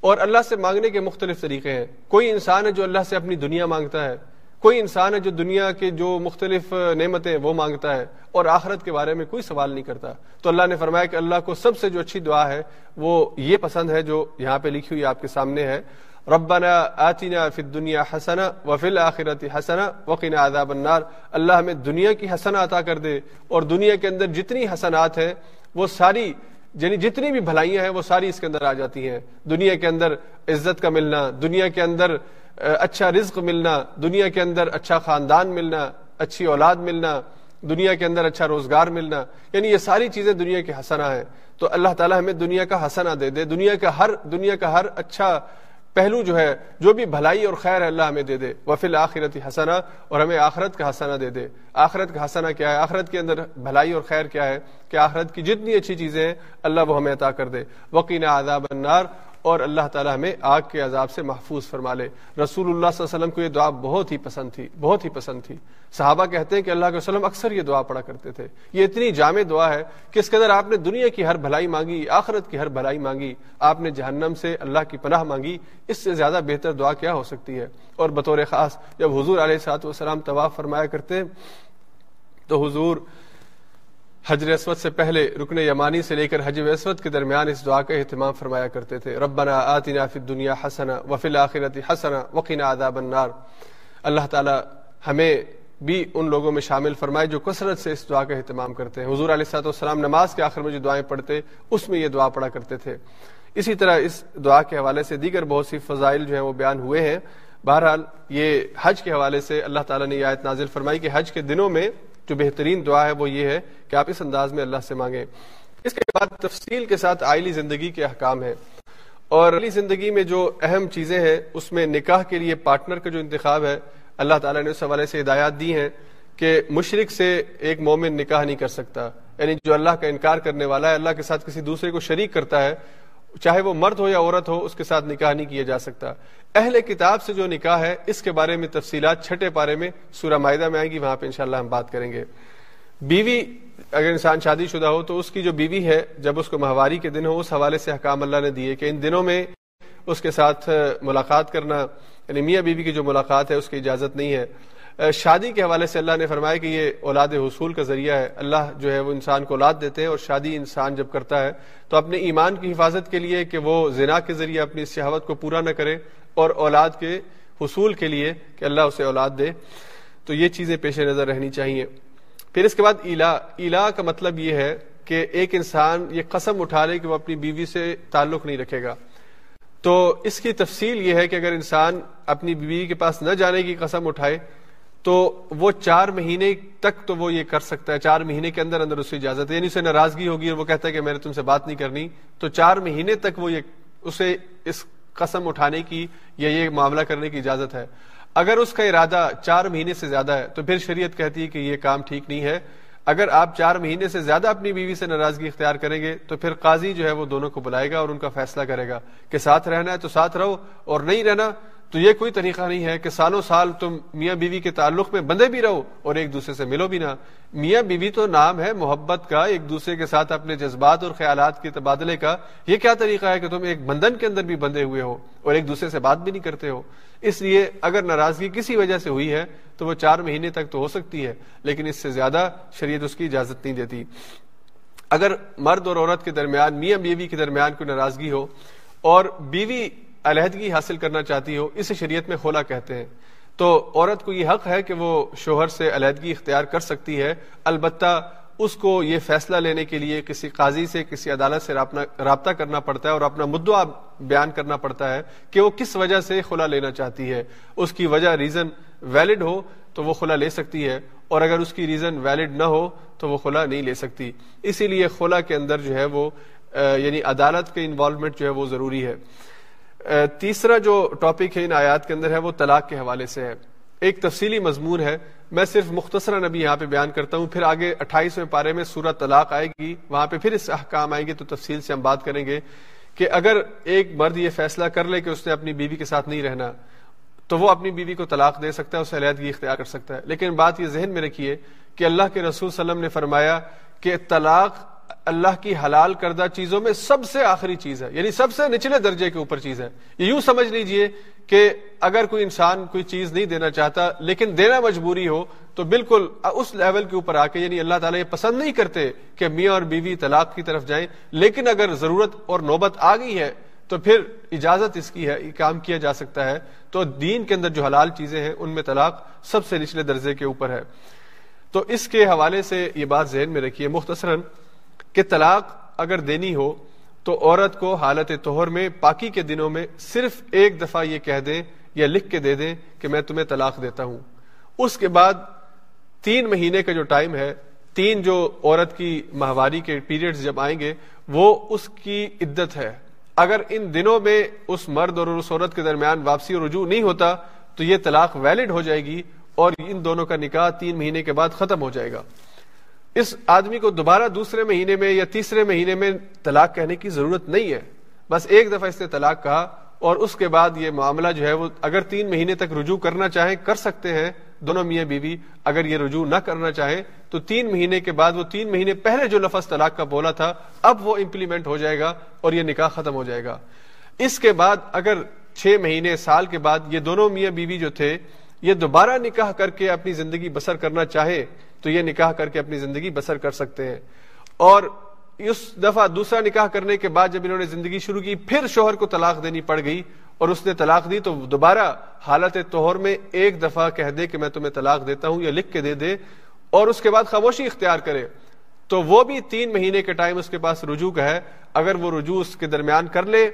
اور اللہ سے مانگنے کے مختلف طریقے ہیں۔ کوئی انسان ہے جو اللہ سے اپنی دنیا مانگتا ہے، کوئی انسان ہے جو دنیا کے جو مختلف نعمتیں وہ مانگتا ہے اور آخرت کے بارے میں کوئی سوال نہیں کرتا۔ تو اللہ نے فرمایا کہ اللہ کو سب سے جو اچھی دعا ہے وہ یہ پسند ہے جو یہاں پہ لکھی ہوئی آپ کے سامنے ہے۔ ربنا آتنا فی الدنیا حسنا وفی الاخرت حسنا وقنا عذاب النار۔ اللہ ہمیں دنیا کی حسنا عطا کر دے۔ اور دنیا کے اندر جتنی حسنات ہیں، وہ ساری یعنی جتنی بھی بھلائیاں ہیں، وہ ساری اس کے اندر آ جاتی ہیں۔ دنیا کے اندر عزت کا ملنا، دنیا کے اندر اچھا رزق ملنا، دنیا کے اندر اچھا خاندان ملنا، اچھی اولاد ملنا، دنیا کے اندر اچھا روزگار ملنا۔ یعنی یہ ساری چیزیں دنیا کے حسنا ہیں۔ تو اللہ تعالیٰ ہمیں دنیا کا حسنا دے دے۔ دنیا کا ہر، دنیا کا ہر اچھا پہلو جو ہے، جو بھی بھلائی اور خیر ہے اللہ ہمیں دے دے وفیل آخرت حسنا اور ہمیں آخرت کا حسنا دے دے۔ آخرت کا حسنا کیا ہے؟ آخرت کے اندر بھلائی اور خیر کیا ہے؟ کہ آخرت کی جتنی اچھی چیزیں ہیں، اللہ وہ ہمیں عطا کر دے۔ وقین عذاب النار۔ اور اللہ تعالیٰ ہمیں آگ کے عذاب سے محفوظ فرما لے۔ رسول اللہ صلی اللہ علیہ وسلم کو یہ دعا بہت ہی پسند تھی، بہت ہی پسند تھی۔ صحابہ کہتے ہیں کہ اللہ کے وسلم اکثر یہ دعا پڑا کرتے تھے۔ یہ اتنی جامع دعا ہے کہ اس کے اندر آپ نے دنیا کی ہر بھلائی مانگی، آخرت کی ہر بھلائی مانگی، آپ نے جہنم سے اللہ کی پناہ مانگی۔ اس سے زیادہ بہتر دعا کیا ہو سکتی ہے۔ اور بطور خاص جب حضور علیہ سات وسلام طواف فرمایا کرتے تو حضور حجر اسود سے پہلے رکن یمانی سے لے کر حجر اسود کے درمیان اس دعا کا اہتمام فرمایا کرتے تھے۔ ربنا آتنا فی الدنیا حسنا وفی الاخرت حسنا وقنا عذاب النار۔ اللہ تعالی ہمیں بھی ان لوگوں میں شامل فرمائے جو کثرت سے اس دعا کا اہتمام کرتے ہیں۔ حضور علیہ السلاۃ والسلام نماز کے آخر میں جو دعائیں پڑھتے، اس میں یہ دعا پڑھا کرتے تھے۔ اسی طرح اس دعا کے حوالے سے دیگر بہت سی فضائل جو ہیں وہ بیان ہوئے ہیں۔ بہرحال یہ حج کے حوالے سے اللہ تعالیٰ نے یہ آیت نازل فرمائی کہ حج کے دنوں میں جو بہترین دعا ہے وہ یہ ہے کہ آپ اس انداز میں اللہ سے مانگیں۔ اس کے بعد تفصیل کے ساتھ آئلی زندگی کے احکام ہیں۔ اور علی زندگی میں جو اہم چیزیں ہیں، اس میں نکاح کے لیے پارٹنر کا جو انتخاب ہے، اللہ تعالیٰ نے اس حوالے سے ہدایات دی ہیں کہ مشرق سے ایک مومن نکاح نہیں کر سکتا۔ یعنی جو اللہ کا انکار کرنے والا ہے، اللہ کے ساتھ کسی دوسرے کو شریک کرتا ہے چاہے وہ مرد ہو یا عورت ہو، اس کے ساتھ نکاح نہیں کیا جا سکتا۔ اہل کتاب سے جو نکاح ہے، اس کے بارے میں تفصیلات چھٹے پارے میں سورہ معاہدہ میں آئیں گی، وہاں پہ انشاءاللہ ہم بات کریں گے۔ بیوی، اگر انسان شادی شدہ ہو تو اس کی جو بیوی ہے، جب اس کو ماہواری کے دن ہو، اس حوالے سے حکام اللہ نے دیے کہ ان دنوں میں اس کے ساتھ ملاقات کرنا یعنی میاں بیوی کی جو ملاقات ہے، اس کی اجازت نہیں ہے۔ شادی کے حوالے سے اللہ نے فرمایا کہ یہ اولاد حصول کا ذریعہ ہے۔ اللہ جو ہے وہ انسان کو اولاد دیتے ہیں اور شادی انسان جب کرتا ہے تو اپنے ایمان کی حفاظت کے لیے کہ وہ زنا کے ذریعے اپنی صحاوت کو پورا نہ کرے اور اولاد کے حصول کے لیے کہ اللہ اسے اولاد دے۔ تو یہ چیزیں پیش نظر رہنی چاہیے۔ پھر اس کے بعد ایلا ایلا کا مطلب یہ ہے کہ ایک انسان یہ قسم اٹھا لے کہ وہ اپنی بیوی سے تعلق نہیں رکھے گا۔ تو اس کی تفصیل یہ ہے کہ اگر انسان اپنی بیوی کے پاس نہ جانے کی قسم اٹھائے تو وہ چار مہینے تک تو وہ یہ کر سکتا ہے، چار مہینے کے اندر اندر اسے اجازت ہے۔ یعنی اسے ناراضگی ہوگی اور وہ کہتا ہے کہ میں نے تم سے بات نہیں کرنی۔ تو چار مہینے تک وہ یہ، اسے اس قسم اٹھانے کی یا یہ معاملہ کرنے کی اجازت ہے۔ اگر اس کا ارادہ چار مہینے سے زیادہ ہے، تو پھر شریعت کہتی ہے کہ یہ کام ٹھیک نہیں ہے۔ اگر آپ چار مہینے سے زیادہ اپنی بیوی سے ناراضگی اختیار کریں گے، تو پھر قاضی جو ہے وہ دونوں کو بلائے گا اور ان کا فیصلہ کرے گا کہ ساتھ رہنا ہے تو ساتھ رہو اور نہیں رہنا تو یہ کوئی طریقہ نہیں ہے کہ سالوں سال تم میاں بیوی کے تعلق میں بندے بھی رہو اور ایک دوسرے سے ملو بھی نہ۔ میاں بیوی تو نام ہے محبت کا، ایک دوسرے کے ساتھ اپنے جذبات اور خیالات کے تبادلے کا۔ یہ کیا طریقہ ہے کہ تم ایک بندھن کے اندر بھی بندے ہوئے ہو اور ایک دوسرے سے بات بھی نہیں کرتے ہو۔ اس لیے اگر ناراضگی کسی وجہ سے ہوئی ہے تو وہ چار مہینے تک تو ہو سکتی ہے، لیکن اس سے زیادہ شریعت اس کی اجازت نہیں دیتی۔ اگر مرد اور عورت کے درمیان، میاں بیوی کے درمیان کوئی ناراضگی ہو اور بیوی علیحدگی حاصل کرنا چاہتی ہو اسے شریعت میں خولا کہتے ہیں۔ تو عورت کو یہ حق ہے کہ وہ شوہر سے علیحدگی اختیار کر سکتی ہے۔ البتہ اس کو یہ فیصلہ لینے کے لیے کسی قاضی سے، کسی عدالت سے رابطہ کرنا پڑتا ہے اور اپنا مدعا بیان کرنا پڑتا ہے کہ وہ کس وجہ سے خلا لینا چاہتی ہے۔ اس کی وجہ ریزن ویلڈ ہو تو وہ خلا لے سکتی ہے۔ اور اگر اس کی ریزن ویلڈ نہ ہو تو وہ خلا نہیں لے سکتی۔ اسی لیے خلا کے اندر جو ہے وہ یعنی عدالت کے انوالومنٹ جو ہے وہ ضروری ہے۔ تیسرا جو ٹاپک ہے ان آیات کے اندر ہے، وہ طلاق کے حوالے سے ہے۔ ایک تفصیلی مضمون ہے۔ میں صرف مختصرا نبی یہاں پہ بیان کرتا ہوں، پھر آگے اٹھائیسویں پارے میں سورت طلاق آئے گی، وہاں پہ پھر اس احکام آئیں گے تو تفصیل سے ہم بات کریں گے کہ اگر ایک مرد یہ فیصلہ کر لے کہ اس نے اپنی بیوی کے ساتھ نہیں رہنا، تو وہ اپنی بیوی کو طلاق دے سکتا ہے، اسے علیحدگی اختیار کر سکتا ہے۔ لیکن بات یہ ذہن میں رکھیے کہ اللہ کے رسول صلی اللہ علیہ وسلم نے فرمایا کہ طلاق اللہ کی حلال کردہ چیزوں میں سب سے آخری چیز ہے یعنی سب سے نچلے درجے کے اوپر چیز ہے۔ یوں سمجھ لیجیے کہ اگر کوئی انسان کوئی چیز نہیں دینا چاہتا، لیکن دینا مجبوری ہو، تو بالکل اس لیول کے اوپر آ کے یعنی اللہ تعالیٰ یہ پسند نہیں کرتے کہ میاں اور بیوی طلاق کی طرف جائیں، لیکن اگر ضرورت اور نوبت آ گئی ہے، تو پھر اجازت اس کی ہے، یہ کام کیا جا سکتا ہے۔ تو دین کے اندر جو حلال چیزیں ہیں، ان میں طلاق سب سے نچلے درجے کے اوپر ہے۔ تو اس کے حوالے سے یہ بات ذہن میں رکھیے، مختصراً کہ طلاق اگر دینی ہو تو عورت کو حالت توہر میں پاکی کے دنوں میں صرف ایک دفعہ یہ کہہ دیں یا لکھ کے دے دیں کہ میں تمہیں طلاق دیتا ہوں۔ اس کے بعد تین مہینے کا جو ٹائم ہے، تین جو عورت کی ماہواری کے پیریڈ جب آئیں گے، وہ اس کی عدت ہے۔ اگر ان دنوں میں اس مرد اور اس عورت کے درمیان واپسی اور رجوع نہیں ہوتا، تو یہ طلاق ویلڈ ہو جائے گی اور ان دونوں کا نکاح تین مہینے کے بعد ختم ہو جائے گا۔ اس آدمی کو دوبارہ دوسرے مہینے میں یا تیسرے مہینے میں طلاق کہنے کی ضرورت نہیں ہے۔ بس ایک دفعہ اس نے طلاق کہا اور اس کے بعد یہ معاملہ جو ہے وہ اگر تین مہینے تک رجوع کرنا چاہیں، کر سکتے ہیں دونوں میاں بیوی۔ اگر یہ رجوع نہ کرنا چاہیں تو تین مہینے کے بعد وہ تین مہینے پہلے جو لفظ طلاق کا بولا تھا، اب وہ امپلیمنٹ ہو جائے گا اور یہ نکاح ختم ہو جائے گا۔ اس کے بعد اگر چھ مہینے، سال کے بعد یہ دونوں میاں بیوی جو تھے، یہ دوبارہ نکاح کر کے اپنی زندگی بسر کرنا چاہے تو یہ نکاح کر کے اپنی زندگی بسر کر سکتے ہیں۔ اور اس دفعہ دوسرا نکاح کرنے کے بعد جب انہوں نے زندگی شروع کی، پھر شوہر کو طلاق دینی پڑ گئی اور اس نے طلاق دی تو دوبارہ حالت توہر میں ایک دفعہ کہہ دے کہ میں تمہیں طلاق دیتا ہوں یا لکھ کے دے دے اور اس کے بعد خاموشی اختیار کرے۔ تو وہ بھی تین مہینے کے ٹائم اس کے پاس رجوع کا ہے۔ اگر وہ رجوع اس کے درمیان کر لے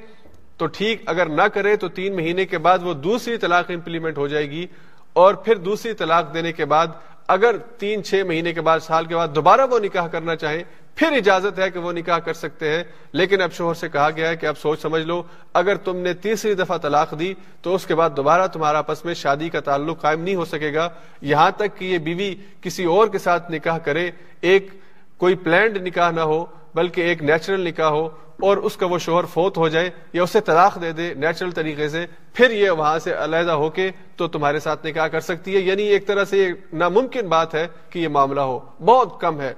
تو ٹھیک، اگر نہ کرے تو تین مہینے کے بعد وہ دوسری طلاق امپلیمنٹ ہو جائے گی اور پھر دوسری طلاق دینے کے بعد اگر تین چھ مہینے کے بعد، سال کے بعد دوبارہ وہ نکاح کرنا چاہیں پھر اجازت ہے کہ وہ نکاح کر سکتے ہیں۔ لیکن اب شوہر سے کہا گیا ہے کہ اب سوچ سمجھ لو، اگر تم نے تیسری دفعہ طلاق دی، تو اس کے بعد دوبارہ تمہارا آپس میں شادی کا تعلق قائم نہیں ہو سکے گا۔ یہاں تک کہ یہ بیوی کسی اور کے ساتھ نکاح کرے، ایک کوئی پلانڈ نکاح نہ ہو، بلکہ ایک نیچرل نکاح ہو۔ اور اس کا وہ شوہر فوت ہو جائے یا اسے طلاق دے دے نیچرل طریقے سے، پھر یہ وہاں سے علیحدہ ہو کے تو تمہارے ساتھ نکاح کر سکتی ہے۔ یعنی ایک طرح سے ناممکن بات ہے کہ یہ معاملہ ہو۔ بہت کم ہے۔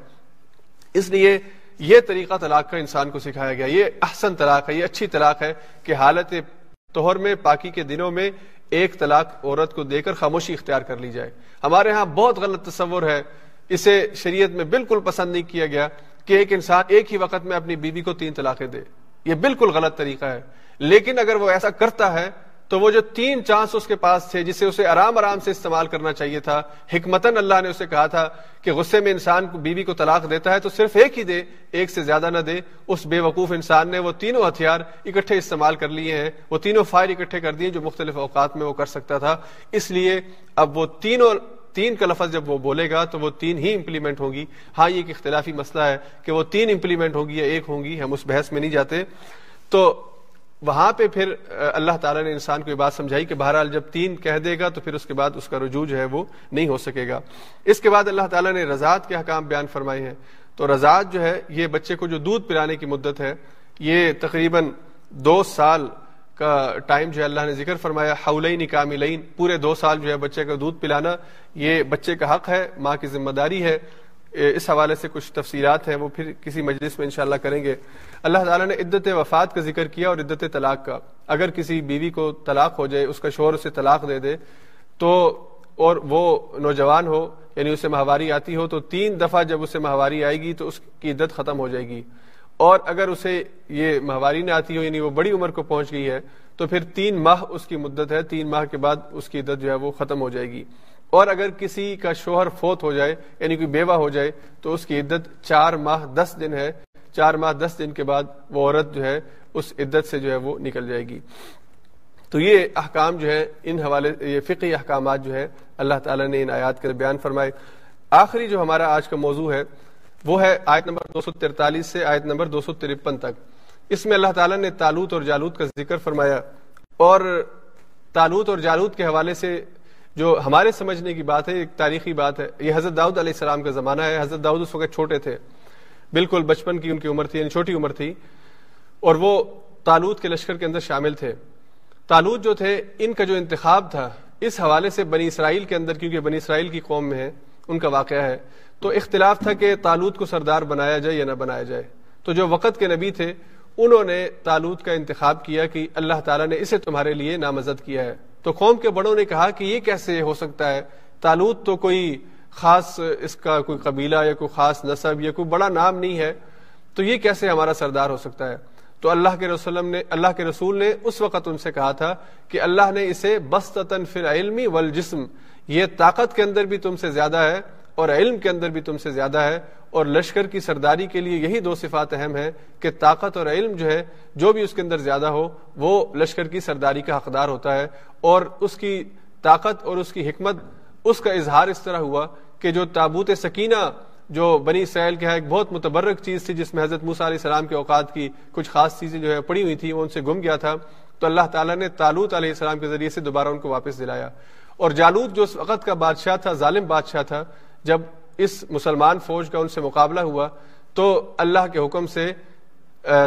اس لیے یہ طریقہ طلاق کا انسان کو سکھایا گیا۔ یہ احسن طلاق ہے، یہ اچھی طلاق ہے کہ حالت توہر میں، پاکی کے دنوں میں ایک طلاق عورت کو دے کر خاموشی اختیار کر لی جائے۔ ہمارے ہاں بہت غلط تصور ہے۔ اسے شریعت میں بالکل پسند نہیں کیا گیا کہ ایک انسان ایک ہی وقت میں اپنی بیوی کو تین طلاقیں دے۔ یہ بالکل غلط طریقہ ہے۔ لیکن اگر وہ ایسا کرتا ہے، تو وہ جو تین چانس اس کے پاس تھے، جسے اسے آرام آرام سے استعمال کرنا چاہیے تھا حکمتن اللہ نے اسے کہا تھا کہ غصے میں انسان بیوی کو طلاق دیتا ہے تو صرف ایک ہی دے، ایک سے زیادہ نہ دے۔ اس بے وقوف انسان نے وہ تینوں ہتھیار اکٹھے استعمال کر لیے ہیں۔ وہ تینوں فائر اکٹھے کر دیے جو مختلف اوقات میں وہ کر سکتا تھا۔ اس لیے اب وہ تینوں تین کا لفظ جب وہ بولے گا تو وہ تین ہی امپلیمنٹ ہوگی ہاں یہ ایک اختلافی مسئلہ ہے کہ وہ تین امپلیمنٹ ہوگی یا ایک ہوں گی، ہم اس بحث میں نہیں جاتے۔ تو وہاں پہ پھر اللہ تعالیٰ نے انسان کو یہ بات سمجھائی کہ بہرحال جب تین کہہ دے گا تو پھر اس کے بعد اس کا رجوع جو ہے وہ نہیں ہو سکے گا۔ اس کے بعد اللہ تعالیٰ نے رضاعت کے حکام بیان فرمائے ہیں۔ تو رضاعت جو ہے، یہ بچے کو جو دودھ پلانے کی مدت ہے، یہ تقریباً دو سال کا ٹائم جو ہے اللہ نے ذکر فرمایا، حولین کاملین، پورے دو سال جو ہے بچے کا دودھ پلانا، یہ بچے کا حق ہے، ماں کی ذمہ داری ہے۔ اس حوالے سے کچھ تفصیلات ہیں، وہ پھر کسی مجلس میں انشاءاللہ کریں گے۔ اللہ تعالیٰ نے عدت وفات کا ذکر کیا اور عدت طلاق کا۔ اگر کسی بیوی کو طلاق ہو جائے، اس کا شوہر اسے طلاق دے دے، تو اور وہ نوجوان ہو یعنی اسے ماہواری آتی ہو، تو تین دفعہ جب اسے ماہواری آئے گی، تو اس کی عدت ختم ہو جائے گی۔ اور اگر اسے یہ ماہواری نہ آتی ہو یعنی وہ بڑی عمر کو پہنچ گئی ہے، تو پھر تین ماہ اس کی مدت ہے، تین ماہ کے بعد اس کی عدت جو ہے وہ ختم ہو جائے گی۔ اور اگر کسی کا شوہر فوت ہو جائے یعنی کوئی بیوہ ہو جائے، تو اس کی عدت چار ماہ دس دن ہے۔ چار ماہ دس دن کے بعد وہ عورت جو ہے اس عدت سے جو ہے وہ نکل جائے گی۔ تو یہ احکام جو ہے ان حوالے، یہ فقی احکامات جو ہے اللہ تعالیٰ نے ان آیات کے بیان فرمائے۔ آخری جو ہمارا آج کا موضوع ہے وہ ہے آیت نمبر دو سو ترتالیس سے آیت نمبر دو سو ترپن تک۔ اس میں اللہ تعالیٰ نے تالوت اور جالوت کا ذکر فرمایا۔ اور تالوت اور جالوت کے حوالے سے جو ہمارے سمجھنے کی بات ہے، ایک تاریخی بات ہے۔ یہ حضرت داؤد علیہ السلام کا زمانہ ہے۔ حضرت داؤد اس وقت چھوٹے تھے۔ بالکل بچپن کی ان کی عمر تھی یعنی چھوٹی عمر تھی۔ اور وہ تالوت کے لشکر کے اندر شامل تھے۔ تالوت جو تھے، ان کا جو انتخاب تھا، اس حوالے سے بنی اسرائیل کے اندر، کیونکہ بنی اسرائیل کی قوم میں ہے، ان کا واقعہ ہے۔ تو اختلاف تھا کہ تالوت کو سردار بنایا جائے یا نہ بنایا جائے۔ تو جو وقت کے نبی تھے، انہوں نے تالوت کا انتخاب کیا کہ اللہ تعالیٰ نے اسے تمہارے لیے نامزد کیا ہے۔ تو قوم کے بڑوں نے کہا کہ یہ کیسے ہو سکتا ہے؟ تالوت تو کوئی خاص اس کا کوئی قبیلہ یا کوئی خاص نصب یا کوئی بڑا نام نہیں ہے۔ تو یہ کیسے ہمارا سردار ہو سکتا ہے؟ تو اللہ کے رسول نے، اللہ کے رسول نے اس وقت ان سے کہا تھا کہ اللہ نے اسے بستن فر علمی والجسم، یہ طاقت کے اندر بھی تم سے زیادہ ہے۔ اور علم کے اندر بھی تم سے زیادہ ہے اور لشکر کی سرداری کے لیے یہی دو صفات اہم ہے کہ طاقت اور علم جو ہے، جو بھی اس کے اندر زیادہ ہو، وہ لشکر کی سرداری کا حقدار ہوتا ہے اور اس کی طاقت اور اس کی حکمت، اس کا اظہار اس طرح ہوا کہ جو تابوت سکینہ، جو بنی اسرائیل کا ہاں ایک بہت متبرک چیز تھی، جس میں حضرت موسیٰ علیہ السلام کے اوقات کی کچھ خاص چیزیں جو ہے پڑی ہوئی تھی وہ ان سے گم گیا تھا، تو اللہ تعالیٰ نے تالوت علیہ السلام کے ذریعے سے دوبارہ ان کو واپس دلایا۔ اور جالوت جو اس وقت کا بادشاہ تھا، ظالم بادشاہ تھا جب اس مسلمان فوج کا ان سے مقابلہ ہوا، تو اللہ کے حکم سے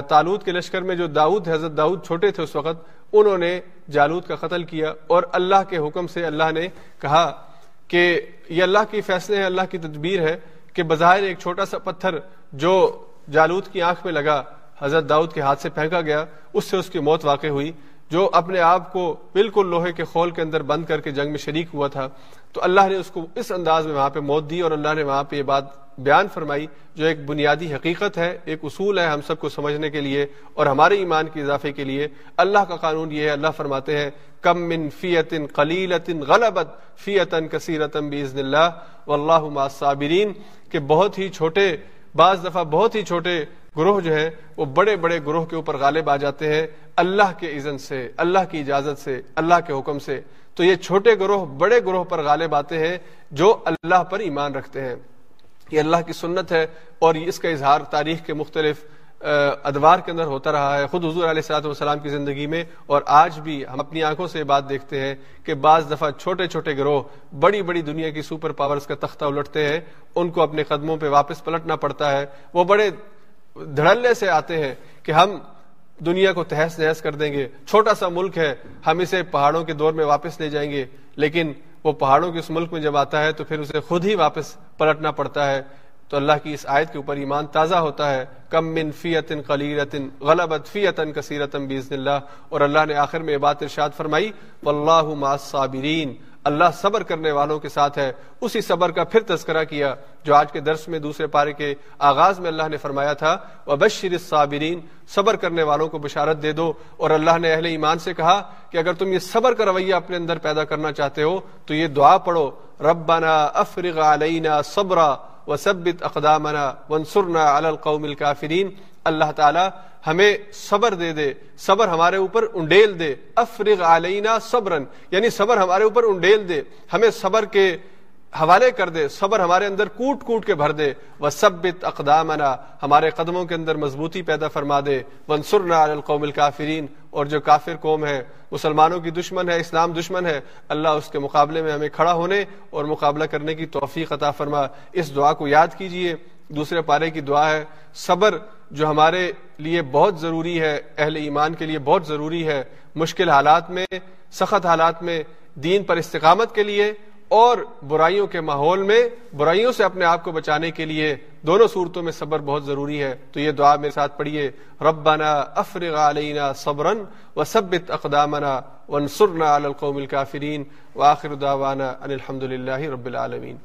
تالود کے لشکر میں جو داؤد، حضرت داؤد چھوٹے تھے اس وقت، انہوں نے جالود کا قتل کیا اور اللہ کے حکم سے اللہ نے کہا کہ یہ اللہ کی فیصلے ہیں، اللہ کی تدبیر ہے کہ بظاہر ایک چھوٹا سا پتھر جو جالود کی آنکھ میں لگا، حضرت داؤد کے ہاتھ سے پھینکا گیا، اس سے اس کی موت واقع ہوئی۔ جو اپنے آپ کو بالکل لوہے کے خول کے اندر بند کر کے جنگ میں شریک ہوا تھا، تو اللہ نے اس کو اس انداز میں وہاں پہ موت دی اور اللہ نے وہاں پہ یہ بات بیان فرمائی جو ایک بنیادی حقیقت ہے، ایک اصول ہے ہم سب کو سمجھنے کے لیے اور ہمارے ایمان کے اضافے کے لیے۔ اللہ کا قانون یہ ہے، اللہ فرماتے ہیں، کم من فیت قلیلت غلبت فیتن کثیرتم باذن اللہ واللہ مع الصابرین کہ بہت ہی چھوٹے، بعض دفعہ بہت ہی چھوٹے گروہ جو ہیں وہ بڑے بڑے گروہ کے اوپر غالب آ جاتے ہیں اللہ کے اذن سے، اللہ کی اجازت سے، اللہ کے حکم سے۔ تو یہ چھوٹے گروہ بڑے گروہ پر غالب آتے ہیں جو اللہ پر ایمان رکھتے ہیں۔ یہ اللہ کی سنت ہے اور اس کا اظہار تاریخ کے مختلف ادوار کے اندر ہوتا رہا ہے۔ خود حضور علیہ السلاۃ والسلام کی زندگی میں اور آج بھی ہم اپنی آنکھوں سے بات دیکھتے ہیں کہ بعض دفعہ چھوٹے چھوٹے گروہ بڑی بڑی دنیا کی سپر پاورز کا تختہ الٹتے ہیں، ان کو اپنے قدموں پہ واپس پلٹنا پڑتا ہے۔ وہ بڑے دھڑلے سے آتے ہیں کہ ہم دنیا کو تہس نہس کر دیں گے۔ چھوٹا سا ملک ہے، ہم اسے پہاڑوں کے دور میں واپس لے جائیں گے۔ لیکن وہ پہاڑوں کے اس ملک میں جب آتا ہے تو پھر اسے خود ہی واپس پلٹنا پڑتا ہے۔ تو اللہ کی اس آیت کے اوپر ایمان تازہ ہوتا ہے۔ کم من فیت قلیرت غلبت فیت کثیرت باذن اللہ۔ اور اللہ نے آخر میں یہ بات ارشاد فرمائی، واللہ مع الصابرین اللہ صبر کرنے والوں کے ساتھ ہے، اسی صبر کا پھر تذکرہ کیا جو آج کے درس میں دوسرے پارے کے آغاز میں اللہ نے فرمایا تھا۔ وبشر الصابرین صبر کرنے والوں کو بشارت دے دو۔ اور اللہ نے اہل ایمان سے کہا کہ اگر تم یہ صبر کا رویہ اپنے اندر پیدا کرنا چاہتے ہو، تو یہ دعا پڑھو۔ ربنا افرغ علینا صبرا وثبت اقدامنا وانصرنا علی القوم الكافرین اللہ تعالی ہمیں صبر دے دے، صبر ہمارے اوپر انڈیل دے۔ افرغ علینا صبرن یعنی صبر ہمارے اوپر انڈیل دے۔ ہمیں صبر کے حوالے کر دے، صبر ہمارے اندر کوٹ کوٹ کے بھر دے۔ وہ سبت اقدامنا، ہمارے قدموں کے اندر مضبوطی پیدا فرما دے۔ ونسرنا علی القوم الکافرین، اور جو کافر قوم ہے مسلمانوں کی دشمن ہے اسلام دشمن ہے اللہ اس کے مقابلے میں ہمیں کھڑا ہونے اور مقابلہ کرنے کی توفیق عطا فرما۔ اس دعا کو یاد کیجیے۔ دوسرے پارے کی دعا ہے، صبر جو ہمارے لیے بہت ضروری ہے، اہل ایمان کے لیے بہت ضروری ہے، مشکل حالات میں، سخت حالات میں، دین پر استقامت کے لیے اور برائیوں کے ماحول میں، برائیوں سے اپنے آپ کو بچانے کے لیے دونوں صورتوں میں صبر بہت ضروری ہے۔ تو یہ دعا میرے ساتھ پڑھیے، ربنا افرغ علینا صبرا وثبت اقدامنا وانصرنا علی القوم الكافرین واخر دعوانا ان الحمد للہ رب العالمین۔